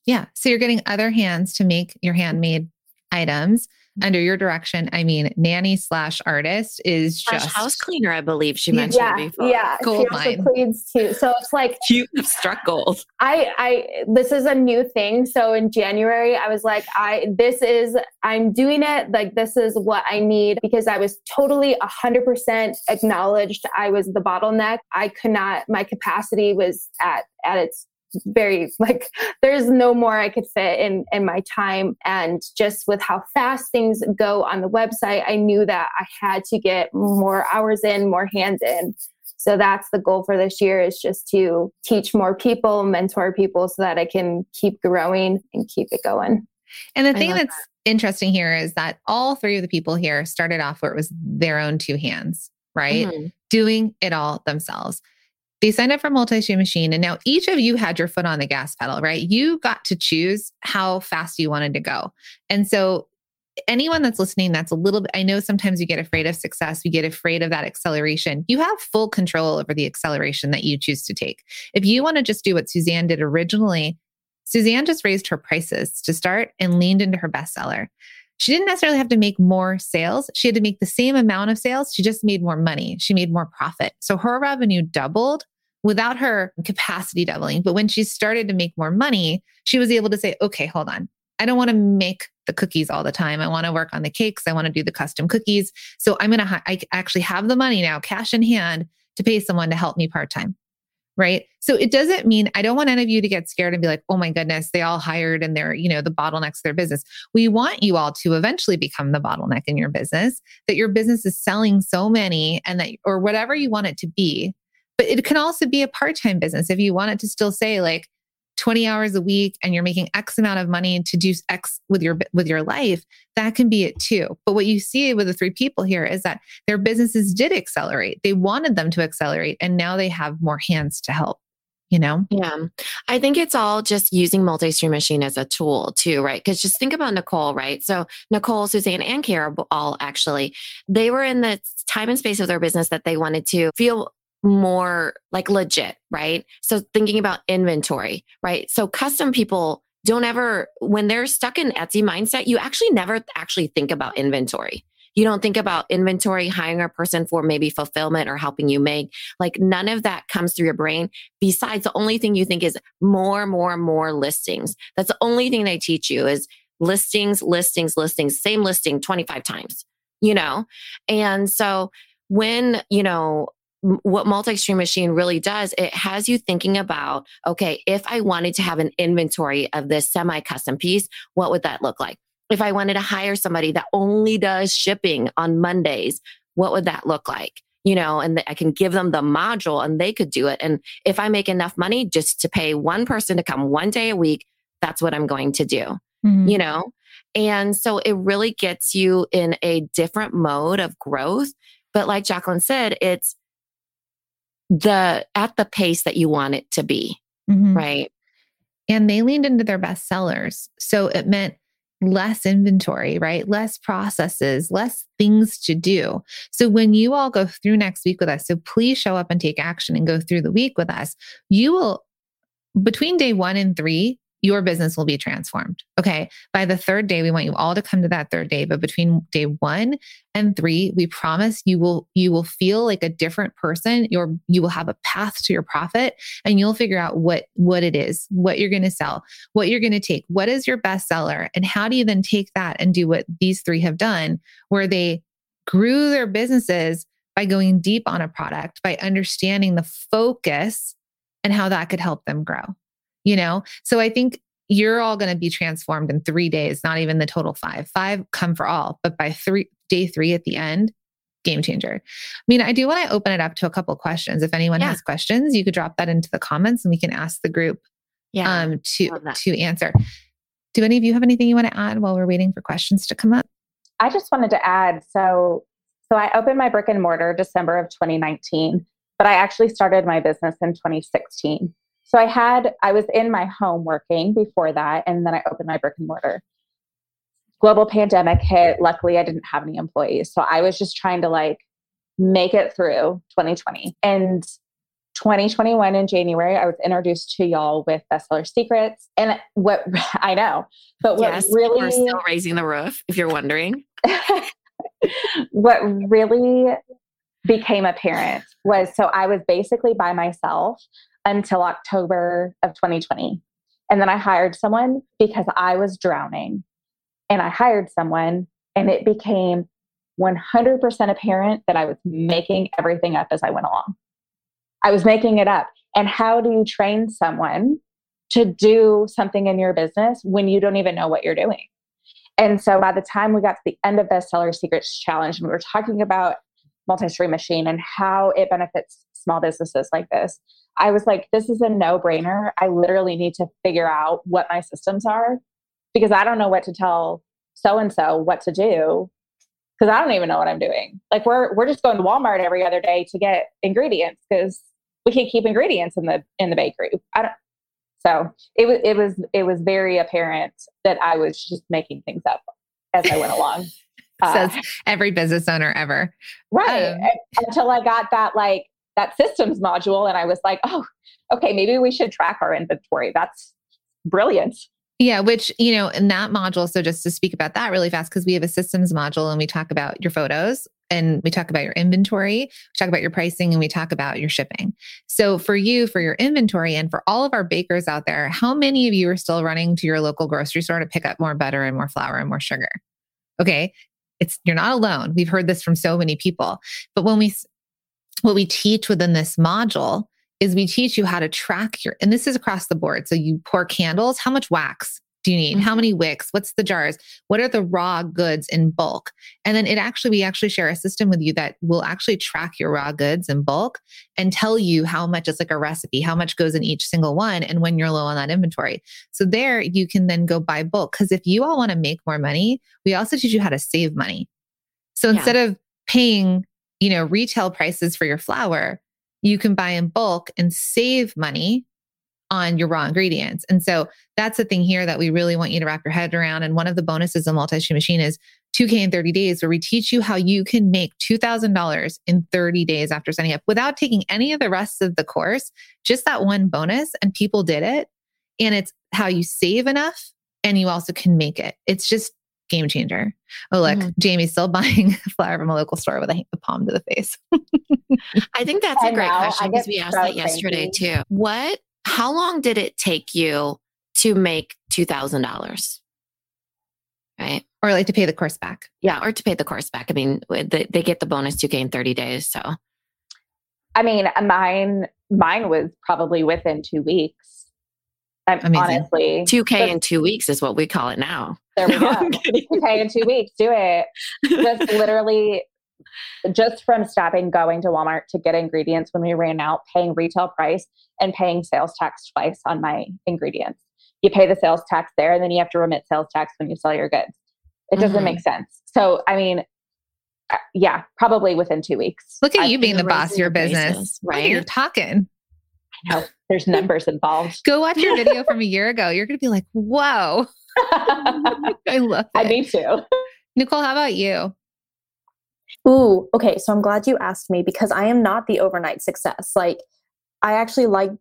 yeah. So you're getting other hands to make your handmade items under your direction. I mean, nanny slash artist is just house cleaner, I believe she mentioned yeah, before. Yeah, gold she also cleans too. So it's like [LAUGHS] you struck gold. I, I, this is a new thing. So in January, I was like, I, this is, I'm doing it. Like this is what I need because I was totally a hundred percent acknowledged. I was the bottleneck. I could not. My capacity was at at its very [LAUGHS] like there's no more I could fit in in my time and just with how fast things go on the website I knew that I had to get more hours in more hands in so that's the goal for this year is just to teach more people mentor people so that I can keep growing and keep it going and the thing that's that. interesting here is that all three of the people here started off where it was their own two hands right mm-hmm. doing it all themselves they signed up for multi stream machine and now each of you had your foot on the gas pedal right? You got to choose how fast you wanted to go. And so anyone that's listening that's a little bit i know sometimes you get afraid of success you get afraid of that acceleration. You have full control over the acceleration that you choose to take. If you want to just do what suzanne did originally suzanne just raised her prices to start and leaned into her bestseller she didn't necessarily have to make more sales. She had to make the same amount of sales. She just made more money. She made more profit. So her revenue doubled without her capacity doubling. But when she started to make more money, she was able to say, okay, hold on. I don't want to make the cookies all the time. I want to work on the cakes. I want to do the custom cookies. So I'm going to, I actually have the money now, cash in hand, to pay someone to help me part time. Right. So it doesn't mean I don't want any of you to get scared and be like, oh my goodness, they all hired and they're, you know, the bottlenecks of their business. We want you all to eventually become the bottleneck in your business, that your business is selling so many and that, or whatever you want it to be. But it can also be a part time business if you want it to still say, like, 20 hours a week and you're making x amount of money to do x with your with your life that can be it too. But what you see with the three people here is that their businesses did accelerate. They wanted them to accelerate and now they have more hands to help you know? Yeah. I think it's all just using multi-stream machine as a tool too right? Because just think about nicole right? So nicole suzanne and cara all actually they were in the time and space of their business that they wanted to feel more like legit, right? So thinking about inventory, right? So custom people don't ever, when they're stuck in Etsy mindset, you actually never actually think about inventory. You don't think about inventory, hiring a person for maybe fulfillment or helping you make. Like none of that comes through your brain. Besides, the only thing you think is more, more, more listings. That's the only thing they teach you is listings, listings, listings, same listing 25 times, you know? And so when, you know, what multi-stream machine really does it has you thinking about okay if i wanted to have an inventory of this semi-custom piece what would that look like? If i wanted to hire somebody that only does shipping on mondays what would that look like? You know and i can give them the module and they could do it. And if i make enough money just to pay one person to come one day a week that's what i'm going to do mm-hmm. you know? And so it really gets you in a different mode of growth. But like jacqueline said it's the at the pace that you want it to be. Mm-hmm. Right. And they leaned into their best sellers. So it meant less inventory, right? Less processes, less things to do. So when you all go through next week with us, so please show up and take action and go through the week with us. You will, between day one and three, your business will be transformed. Okay. By the third day, we want you all to come to that third day. But between day one and three, we promise you will, you will feel like a different person. Your, you will have a path to your profit and you'll figure out what, what it is, what you're going to sell, what you're going to take, what is your best seller. And how do you then take that and do what these three have done, where they grew their businesses by going deep on a product, by understanding the focus and how that could help them grow you know? So I think you're all going to be transformed in three days, not even the total five. Five come for all, but by three, day three at the end, game changer. I mean, I do want to open it up to a couple questions. If anyone yeah. has questions, you could drop that into the comments and we can ask the group yeah, um, to to answer. Do any of you have anything you want to add while we're waiting for questions to come up? I just wanted to add so so I opened my brick and mortar December of 2019, but I actually started my business in 2016. So I had, I was in my home working before that, and then I opened my brick and mortar. Global pandemic hit. Luckily, I didn't have any employees. So I was just trying to like make it through 2020. And 2021 in January, I was introduced to y'all with Bestseller Secrets. And what [LAUGHS] I know, but what yes, really. We're still raising the roof, if you're wondering. [LAUGHS] what really became apparent was so I was basically by myself until October of 2020. And then I hired someone because I was drowning. And I hired someone, and it became 100% apparent that I was making everything up as I went along. I was making it up. And how do you train someone to do something in your business when you don't even know what you're doing? And so by the time we got to the end of Bestseller Secrets Challenge, and we were talking about multi stream machine and how it benefits small businesses like this, I was like, this is a no brainer. I literally need to figure out what my systems are because I don't know what to tell so and so what to do because I don't even know what I'm doing. Like we're we're just going to Walmart every other day to get ingredients because we can't keep ingredients in the in the bakery. I don't. So it was it was it was very apparent that I was just making things up as I went along. [LAUGHS] Says uh, every business owner ever. Right. Um, until I got that like that systems module and I was like, oh, okay, maybe we should track our inventory. That's brilliant. Yeah, which, you know, in that module, so just to speak about that really fast, because we have a systems module and we talk about your photos and we talk about your inventory, we talk about your pricing, and we talk about your shipping. So, for you, for your inventory, and for all of our bakers out there, how many of you are still running to your local grocery store to pick up more butter and more flour and more sugar? Okay. It's you're not alone. We've heard this from so many people. But when we what we teach within this module is we teach you how to track your and this is across the board. So you pour candles, how much wax do you need? Mm-hmm. How many wicks? What's the jars? What are the raw goods in bulk? And then it actually, we actually share a system with you that will actually track your raw goods in bulk and tell you how much it's like a recipe, how much goes in each single one, and when you're low on that inventory. So there you can then go buy bulk. Because if you all want to make more money, we also teach you how to save money. So instead yeah. of paying, you know, retail prices for your flour, you can buy in bulk and save money on your raw ingredients. And so that's the thing here that we really want you to wrap your head around. And one of the bonuses of Multi Stream machine is 2K in 30 days, where we teach you how you can make $2,000 in 30 days after signing up without taking any of the rest of the course, just that one bonus. And people did it. And it's how you save enough and you also can make it. It's just game changer. Oh, look, mm-hmm. Jamie's still [LAUGHS] buying flour from a local store with a, a palm to the face. [LAUGHS] I think that's a great question because we asked that yesterday too. What how long did it take you to make $2,000? Right. Or like to pay the course back. Yeah. Or to pay the course back. I mean, they, they get the bonus 2K in 30 days. So, I mean, mine, mine was probably within two weeks. I'm Amazing. honestly 2K in two weeks is what we call it now. There we [LAUGHS] go. 2K in two weeks. Do it. Just [LAUGHS] literally just from stopping going to Walmart to get ingredients when we ran out, paying retail price and paying sales tax twice on my ingredients. You pay the sales tax there, and then you have to remit sales tax when you sell your goods. It doesn't mm-hmm. make sense. So, I mean, uh, yeah, probably within two weeks. Look at I've you being the boss of your business, basis, right? You're talking. I know there's numbers involved. [LAUGHS] Go watch your video from a [LAUGHS] year ago. You're going to be like, whoa. [LAUGHS] I love it. I need to. Nicole, how about you? Ooh, okay. So I'm glad you asked me because I am not the overnight success. Like, I actually like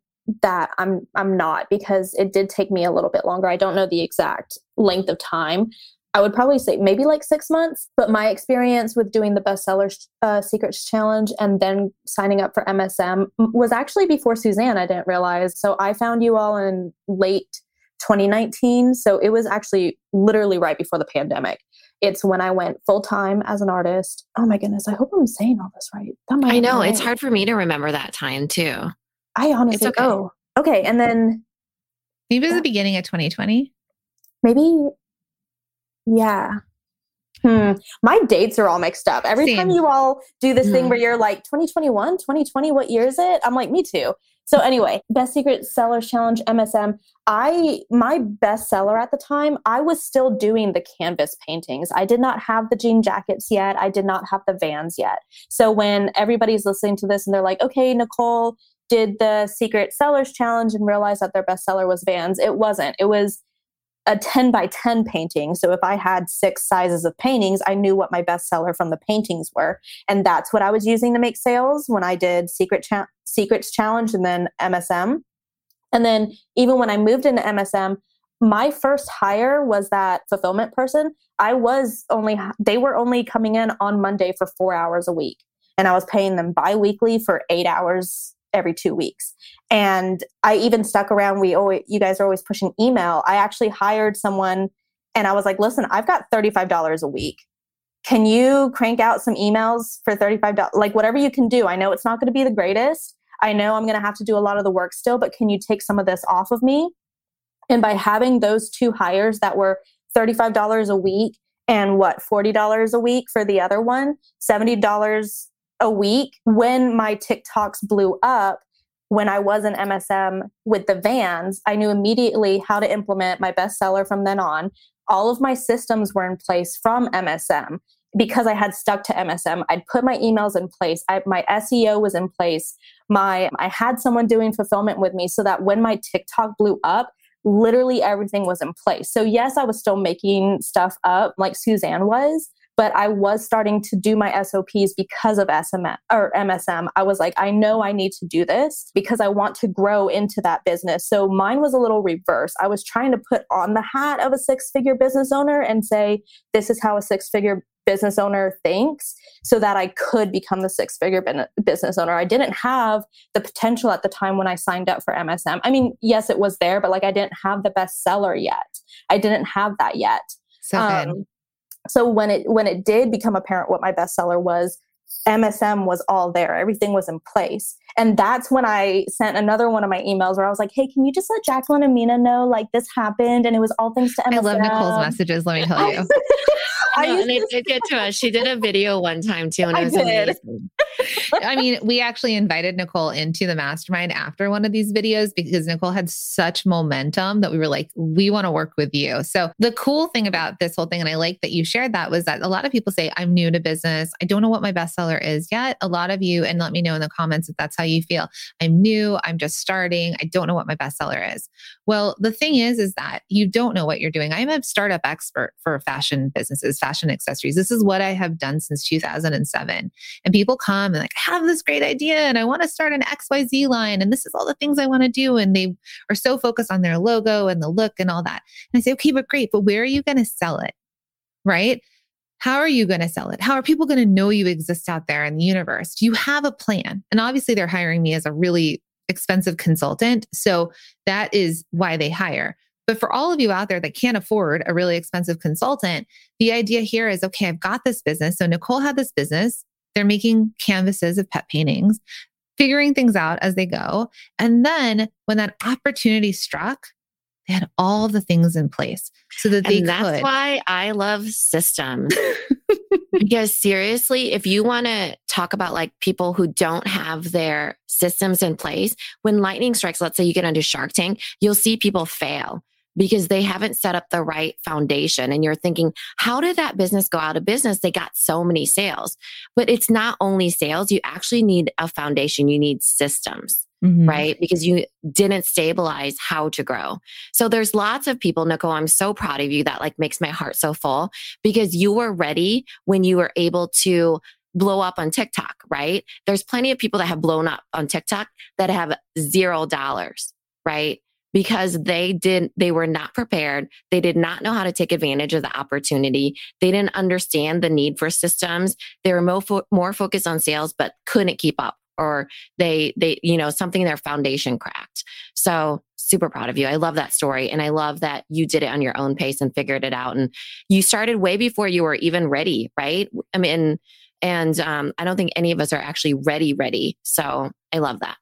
that I'm I'm not because it did take me a little bit longer. I don't know the exact length of time. I would probably say maybe like six months. But my experience with doing the bestseller uh, secrets challenge and then signing up for MSM was actually before Suzanne. I didn't realize. So I found you all in late 2019. So it was actually literally right before the pandemic. It's when I went full time as an artist. Oh my goodness, I hope I'm saying all this right. I know right. it's hard for me to remember that time too. I honestly, it's okay. oh, okay. And then maybe it was the beginning of 2020. Maybe, yeah. Hmm. My dates are all mixed up. Every Same. time you all do this mm-hmm. thing where you're like 2021, 2020, what year is it? I'm like, me too. So anyway, best secret sellers challenge MSM. I my best seller at the time, I was still doing the canvas paintings. I did not have the jean jackets yet. I did not have the vans yet. So when everybody's listening to this and they're like, "Okay, Nicole did the secret sellers challenge and realized that their best seller was vans." It wasn't. It was a 10 by 10 painting. So if I had six sizes of paintings, I knew what my bestseller from the paintings were. And that's what I was using to make sales when I did Secret Cha- Secrets Challenge and then MSM. And then even when I moved into MSM, my first hire was that fulfillment person. I was only, they were only coming in on Monday for four hours a week. And I was paying them bi weekly for eight hours every two weeks. And I even stuck around. We always, you guys are always pushing email. I actually hired someone and I was like, listen, I've got $35 a week. Can you crank out some emails for $35? Like whatever you can do. I know it's not going to be the greatest. I know I'm going to have to do a lot of the work still, but can you take some of this off of me? And by having those two hires that were $35 a week and what, $40 a week for the other one, $70 a week when my TikToks blew up, when I was an MSM with the vans, I knew immediately how to implement my bestseller from then on. All of my systems were in place from MSM because I had stuck to MSM. I'd put my emails in place. I, my SEO was in place. My I had someone doing fulfillment with me so that when my TikTok blew up, literally everything was in place. So yes, I was still making stuff up like Suzanne was, but I was starting to do my SOPs because of SM or MSM. I was like, I know I need to do this because I want to grow into that business. So mine was a little reverse. I was trying to put on the hat of a six figure business owner and say, this is how a six figure business owner thinks so that I could become the six figure business owner. I didn't have the potential at the time when I signed up for MSM. I mean, yes, it was there, but like I didn't have the bestseller yet. I didn't have that yet. So um, so when it when it did become apparent what my bestseller was, MSM was all there. Everything was in place. And that's when I sent another one of my emails where I was like, hey, can you just let Jacqueline and Mina know like this happened? And it was all thanks to MSM. I love Nicole's messages, let me tell you. [LAUGHS] I know, [LAUGHS] and it [LAUGHS] did get to us. She did a video one time too, and it was amazing. I mean, we actually invited Nicole into the mastermind after one of these videos because Nicole had such momentum that we were like, we want to work with you. So the cool thing about this whole thing, and I like that you shared that, was that a lot of people say, I'm new to business. I don't know what my bestseller is yet. A lot of you, and let me know in the comments if that's how you feel. I'm new. I'm just starting. I don't know what my bestseller is. Well, the thing is, is that you don't know what you're doing. I'm a startup expert for fashion businesses, fashion accessories. This is what I have done since 2007. And people come and like, I have this great idea and I want to start an XYZ line. And this is all the things I want to do. And they are so focused on their logo and the look and all that. And I say, okay, but great, but where are you going to sell it? Right? How are you going to sell it? How are people going to know you exist out there in the universe? Do you have a plan? And obviously, they're hiring me as a really expensive consultant. So that is why they hire. But for all of you out there that can't afford a really expensive consultant, the idea here is okay, I've got this business. So Nicole had this business. They're making canvases of pet paintings, figuring things out as they go. And then when that opportunity struck, they had all the things in place so that they and that's could. why I love systems. [LAUGHS] because seriously, if you want to talk about like people who don't have their systems in place, when lightning strikes, let's say you get onto Shark Tank, you'll see people fail because they haven't set up the right foundation. And you're thinking, how did that business go out of business? They got so many sales. But it's not only sales, you actually need a foundation, you need systems. Mm-hmm. Right. Because you didn't stabilize how to grow. So there's lots of people, Nicole, I'm so proud of you. That like makes my heart so full because you were ready when you were able to blow up on TikTok, right? There's plenty of people that have blown up on TikTok that have zero dollars, right? because they did they were not prepared they did not know how to take advantage of the opportunity they didn't understand the need for systems they were more, fo- more focused on sales but couldn't keep up or they they you know something their foundation cracked. So super proud of you. I love that story and i love that you did it on your own pace and figured it out and you started way before you were even ready right? I mean and um, i don't think any of us are actually ready ready so i love that.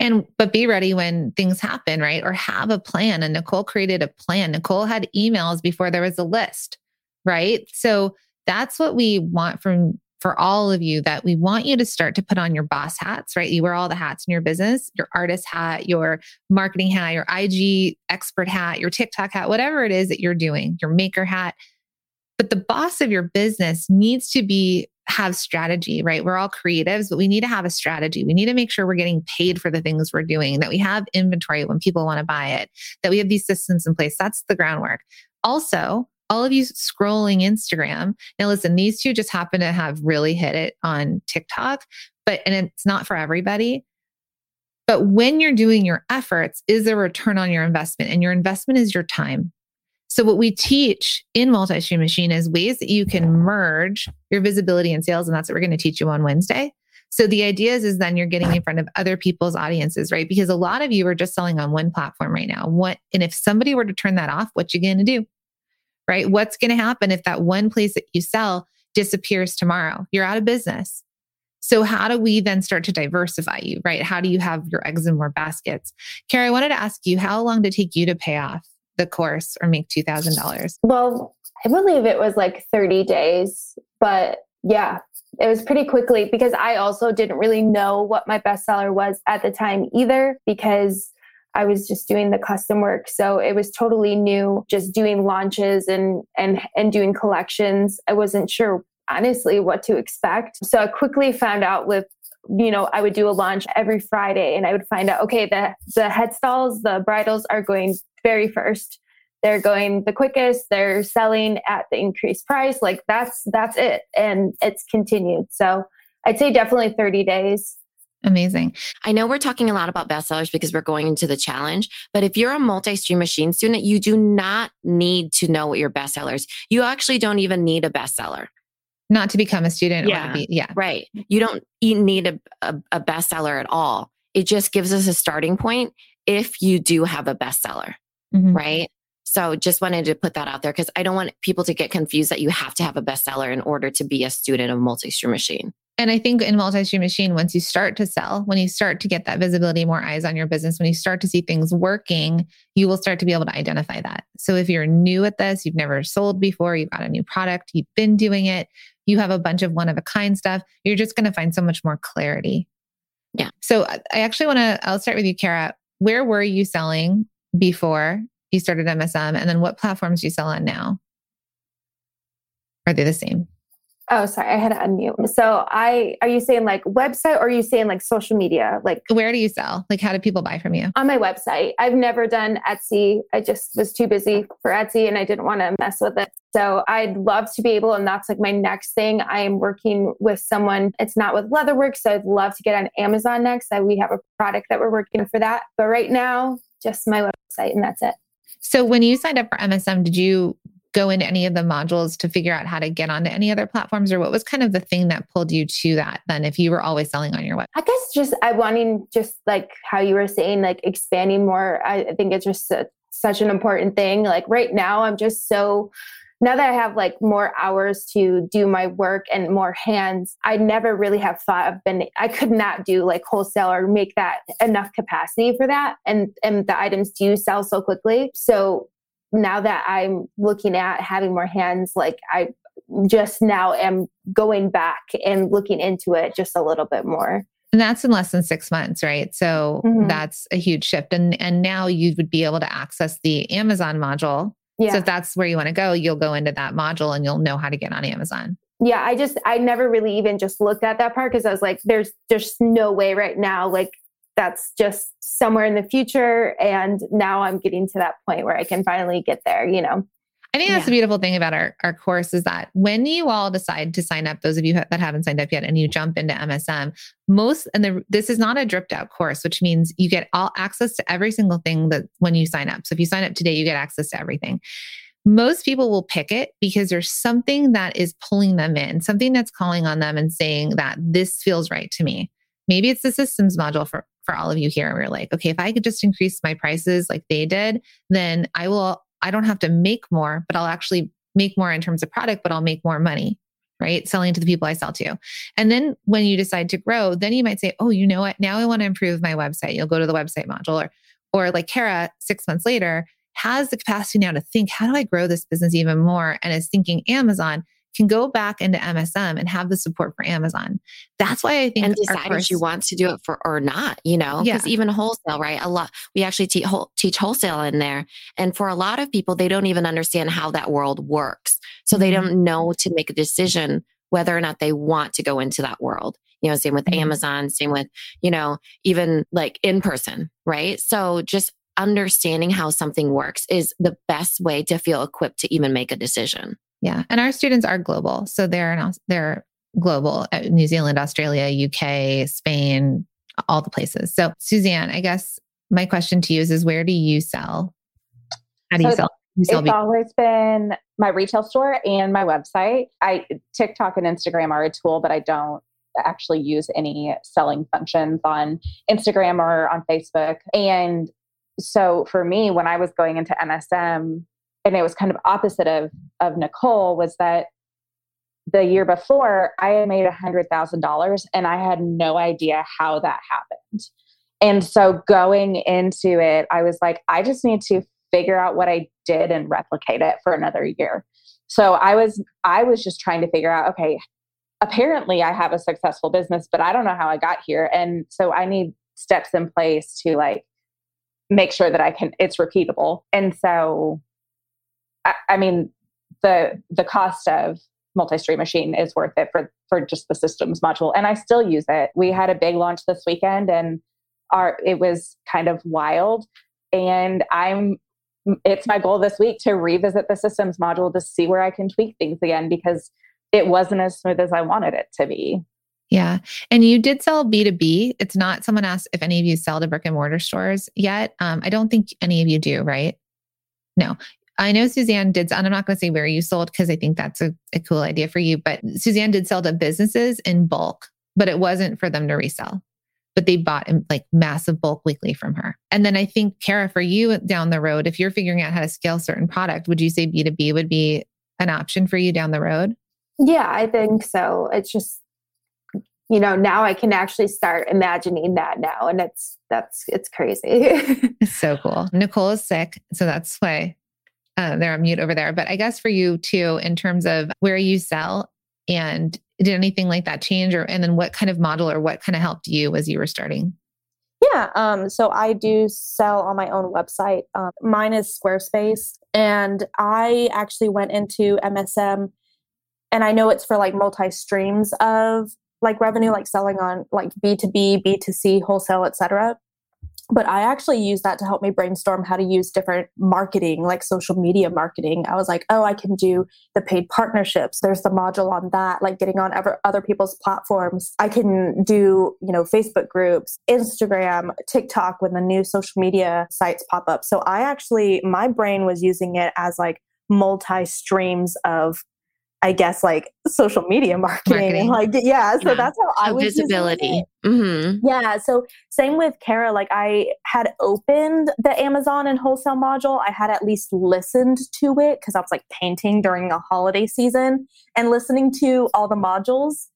And but be ready when things happen right? Or have a plan and nicole created a plan. Nicole had emails before there was a list right? So that's what we want from for all of you that we want you to start to put on your boss hats right you wear all the hats in your business your artist hat your marketing hat your ig expert hat your tiktok hat whatever it is that you're doing your maker hat but the boss of your business needs to be have strategy, right? We're all creatives, but we need to have a strategy. We need to make sure we're getting paid for the things we're doing, that we have inventory when people want to buy it, that we have these systems in place. That's the groundwork. Also, all of you scrolling Instagram. Now, listen, these two just happen to have really hit it on TikTok, but, and it's not for everybody. But when you're doing your efforts, is a return on your investment? And your investment is your time. So, what we teach in multi stream machine is ways that you can merge your visibility and sales. And that's what we're going to teach you on Wednesday. So, the idea is, is then you're getting in front of other people's audiences, right? Because a lot of you are just selling on one platform right now. What, and if somebody were to turn that off, what you going to do? Right? What's going to happen if that one place that you sell disappears tomorrow? You're out of business. So, how do we then start to diversify you, right? How do you have your eggs in more baskets? Carrie, I wanted to ask you, how long did it take you to pay off the course or make $2,000? Well, I believe it was like 30 days, but yeah, it was pretty quickly because I also didn't really know what my bestseller was at the time either because I was just doing the custom work. So it was totally new, just doing launches and and and doing collections. I wasn't sure honestly what to expect. So I quickly found out with you know, I would do a launch every Friday and I would find out, okay, the the head stalls, the bridles are going very first. They're going the quickest. They're selling at the increased price. Like that's that's it, and it's continued. So I'd say definitely 30 days. Amazing. I know we're talking a lot about bestsellers because we're going into the challenge, but if you're a multi stream machine student, you do not need to know what your bestsellers. You actually don't even need a bestseller. not to become a student Yeah. be yeah Right. You don't need a, a, a bestseller at all. It just gives us a starting point if you do have a bestseller, Mhm. right? So just wanted to put that out there because I don't want people to get confused that you have to have a bestseller in order to be a student of multi-stream machine. And I think in multi-stream machine, once you start to sell, when you start to get that visibility, more eyes on your business, when you start to see things working, you will start to be able to identify that. So if you're new at this, you've never sold before, you've got a new product, you've been doing it, you have a bunch of one of a kind stuff, you're just going to find so much more clarity. Yeah. So I I actually want to, I'll start with you, Cara. Where were you selling before you started MSM? And then what platforms do you sell on now? Are they the same? Oh, sorry, I had to unmute. So I are you saying like website or are you saying like social media? Like Where do you sell? Like, how do people buy from you? on my website. I've never done Etsy. I just was too busy for Etsy and I didn't want to mess with it. So I'd love to be able, and that's like my next thing. I am working with someone. It's not with Leatherworks, so I'd love to get on Amazon next. I, we have a product that we're working for that. But right now, just my website and that's it. So when you signed up for MSM, did you go into any of the modules to figure out how to get onto any other platforms or what was kind of the thing that pulled you to that then if you were always selling on your web? I guess just I wanting just like how you were saying, like expanding more. I I think it's just a, such an important thing. Like right now, I'm just so now that I have like more hours to do my work and more hands, I never really have thought of been I could not do like wholesale or make that enough capacity for that. And and the items do sell so quickly. So now that I'm looking at having more hands, like I just now am going back and looking into it just a little bit more. And that's in less than six months, right? So Mhm. that's a huge shift. And and now you would be able to access the Amazon module. Yeah. So if that's where you want to go, you'll go into that module and you'll know how to get on Amazon. yeah i just i never really even just looked at that part because i was like there's just no way right now like that's just somewhere in the future and now i'm getting to that point where i can finally get there you know I think that's Yeah. the beautiful thing about our, our course is that when you all decide to sign up, those of you that haven't signed up yet, and you jump into MSM, most and the, this is not a dripped out course, which means you get all access to every single thing that when you sign up. So if you sign up today, you get access to everything. Most people will pick it because there's something that is pulling them in, something that's calling on them and saying that this feels right to me. Maybe it's the systems module for for all of you here. And we're like, okay, if I could just increase my prices like they did, then I will I don't have to make more, but I'll actually make more in terms of product, but I'll make more money, right? Selling to the people I sell to. And then when you decide to grow, then you might say, oh, you know what? Now I want to improve my website. You'll go to the website module or, or like Cara, six months later, has the capacity now to think, how do I grow this business even more? And is thinking Amazon can go back into MSM and have the support for Amazon. That's why I think and decide course- if she wants to do it for or not, you know, Yeah. because even wholesale, right? A lot, we actually te- whole, teach wholesale in there. And for a lot of people, they don't even understand how that world works. So they Mhm. don't know to make a decision whether or not they want to go into that world. You know, same with Mhm. Amazon, same with, you know, even like in person, right? So just understanding how something works is the best way to feel equipped to even make a decision. Yeah, and our students are global, so they're now they're global: uh, New Zealand, Australia, UK, Spain, all the places. So, Suzanne, I guess my question to you is: is where do you sell? How do you sell? You sell It's always been my retail store and my website. I TikTok and Instagram are a tool, but I don't actually use any selling functions on Instagram or on Facebook. And so for me, when I was going into MSM, and it was kind of opposite of of Nicole, was that the year before I made a hundred thousand dollars and I had no idea how that happened. And so going into it, I was like, I just need to figure out what I did and replicate it for another year. So I was I was just trying to figure out, okay, apparently I have a successful business, but I don't know how I got here. And so I need steps in place to like make sure that I can it's repeatable. And so I, I mean the the cost of multi-stream machine is worth it for for just the systems module and i still use it we had a big launch this weekend and our it was kind of wild and i'm it's my goal this week to revisit the systems module to see where i can tweak things again because it wasn't as smooth as i wanted it to be Yeah. And you did sell B2B. It's not, someone asked if any of you sell to brick and mortar stores yet. Um, I don't think any of you do, right? No. I know Suzanne did, and I'm not going to say where you sold because I think that's a, a cool idea for you, but Suzanne did sell to businesses in bulk, but it wasn't for them to resell. But they bought in like massive bulk weekly from her. And then I think, Cara, for you down the road, if you're figuring out how to scale certain product, would you say B2B would be an option for you down the road? Yeah, I think so. It's just you know now i can actually start imagining that now and it's that's it's crazy [LAUGHS] it's so cool nicole is sick so that's why uh, they're on mute over there. But i guess for you too in terms of where you sell and did anything like that change or and then what kind of model or what kind of helped you as you were starting? Yeah um, so i do sell on my own website. Um, mine is squarespace and i actually went into msm and i know it's for like multi streams of like revenue like selling on like b2b b2c wholesale etc but i actually use that to help me brainstorm how to use different marketing like social media marketing. I was like oh i can do the paid partnerships. There's the module on that like getting on ever, other people's platforms. I can do you know facebook groups instagram tiktok when the new social media sites pop up. So i actually my brain was using it as like multi streams of I guess like social media marketing. marketing. Like yeah, so yeah. that's how I was visibility. Mm-hmm. Yeah, so same with Cara. Like I had opened the Amazon and wholesale module. I had at least listened to it because I was like painting during the holiday season and listening to all the modules.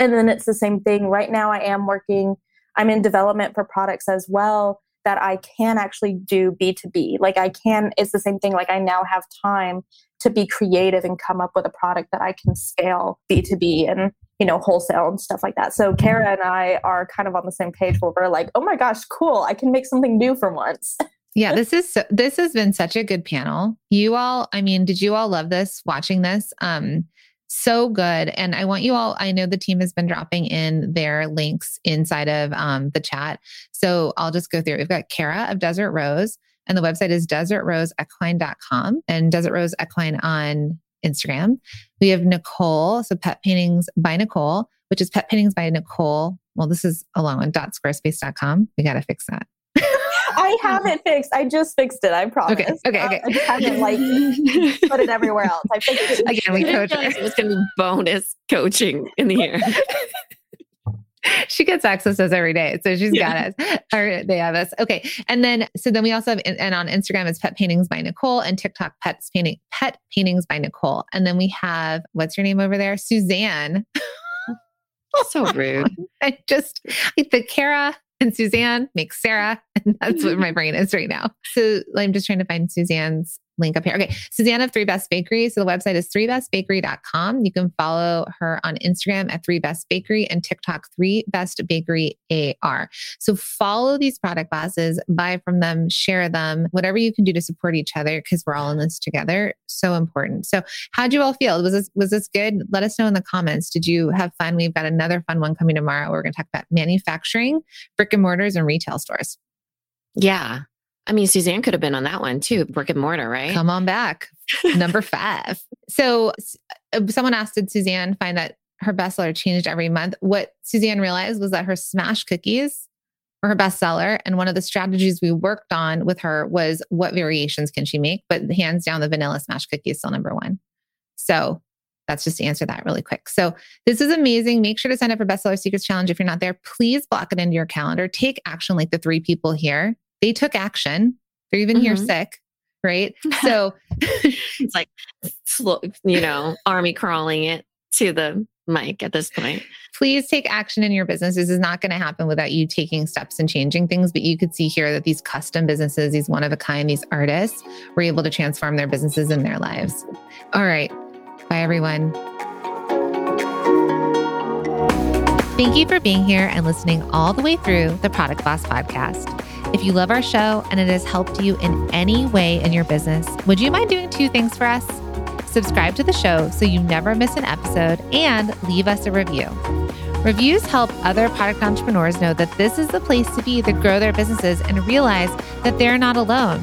And then it's the same thing. Right now, I am working. I'm in development for products as well that I can actually do B2B. Like I can, it's the same thing. Like I now have time to be creative and come up with a product that I can scale B2B and you know wholesale and stuff like that. So Cara and I are kind of on the same page where we're like, oh my gosh, cool! I can make something new for once. [LAUGHS] yeah, this is so, this has been such a good panel. You all, I mean, did you all love this watching this? Um, so good. And I want you all, I know the team has been dropping in their links inside of um, the chat. So I'll just go through. We've got Cara of Desert Rose. And the website is desertroseequine.com and Desert Rose Equine on Instagram. We have Nicole, so Pet Paintings by Nicole, which is Pet Paintings by Nicole. Well, this is a long one, dot squarespace.com. We got to fix that. I have it fixed. I just fixed it. I promise. Okay. Okay. Okay. I just haven't like put it everywhere else. I fixed it. Again, we coach. It's going to be bonus coaching in the air. [LAUGHS] [LAUGHS] she gets access to us every day. So she's yeah. got us. Or they have us. Okay. And then, so then we also have, and on Instagram, it's Pet Paintings by Nicole and TikTok Pets Painting, Pet Paintings by Nicole. And then we have, what's your name over there? Suzanne. [LAUGHS] so rude. [LAUGHS] I just, the Cara and Suzanne makes Sarah. And that's what my brain is right now. So I'm just trying to find Suzanne's link up here. Okay. Susanna of Three Best Bakery. So the website is threebestbakery.com. You can follow her on Instagram at Three Best Bakery and TikTok Three Best Bakery AR. So follow these product bosses, buy from them, share them, whatever you can do to support each other because we're all in this together. So important. So how'd you all feel? Was this was this good? Let us know in the comments. Did you have fun? We've got another fun one coming tomorrow. We're going to talk about manufacturing, brick and mortars, and retail stores. Yeah. I mean, Suzanne could have been on that one too, brick and mortar, right? Come on back. Number [LAUGHS] five. So uh, someone asked, did Suzanne find that her bestseller changed every month? What Suzanne realized was that her smash cookies were her bestseller. And one of the strategies we worked on with her was what variations can she make? But hands down, the vanilla smash cookie is still number one. So that's just to answer that really quick. So this is amazing. Make sure to sign up for Bestseller Secrets Challenge. If you're not there, please block it into your calendar. Take action like the three people here they took action. They're even mm-hmm. here sick, right? [LAUGHS] So it's like, you know, army crawling it to the mic at this point. Please take action in your business. This is not going to happen without you taking steps and changing things. But you could see here that these custom businesses, these one of a kind, these artists were able to transform their businesses and their lives. All right. Bye, everyone. Thank you for being here and listening all the way through the Product Boss podcast. If you love our show and it has helped you in any way in your business, would you mind doing two things for us? Subscribe to the show so you never miss an episode and leave us a review. Reviews help other product entrepreneurs know that this is the place to be to grow their businesses and realize that they're not alone.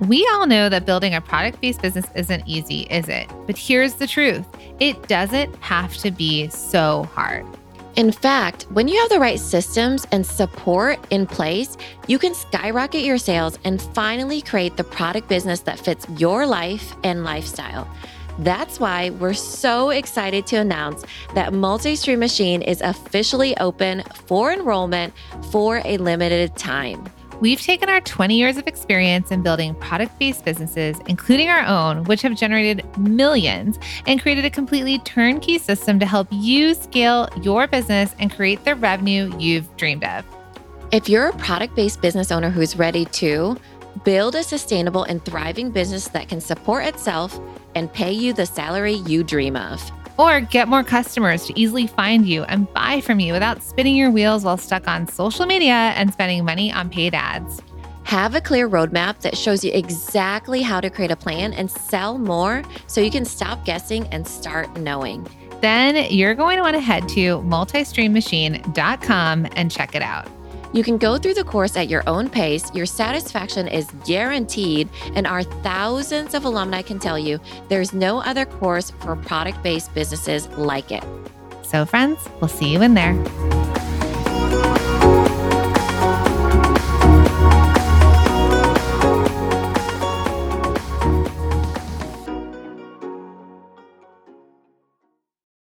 We all know that building a product based business isn't easy, is it? But here's the truth it doesn't have to be so hard. In fact, when you have the right systems and support in place, you can skyrocket your sales and finally create the product business that fits your life and lifestyle. That's why we're so excited to announce that Multi Stream Machine is officially open for enrollment for a limited time. We've taken our 20 years of experience in building product based businesses, including our own, which have generated millions, and created a completely turnkey system to help you scale your business and create the revenue you've dreamed of. If you're a product based business owner who's ready to build a sustainable and thriving business that can support itself and pay you the salary you dream of, or get more customers to easily find you and buy from you without spinning your wheels while stuck on social media and spending money on paid ads. Have a clear roadmap that shows you exactly how to create a plan and sell more so you can stop guessing and start knowing. Then you're going to want to head to multistreammachine.com and check it out. You can go through the course at your own pace. Your satisfaction is guaranteed, and our thousands of alumni can tell you there's no other course for product based businesses like it. So, friends, we'll see you in there.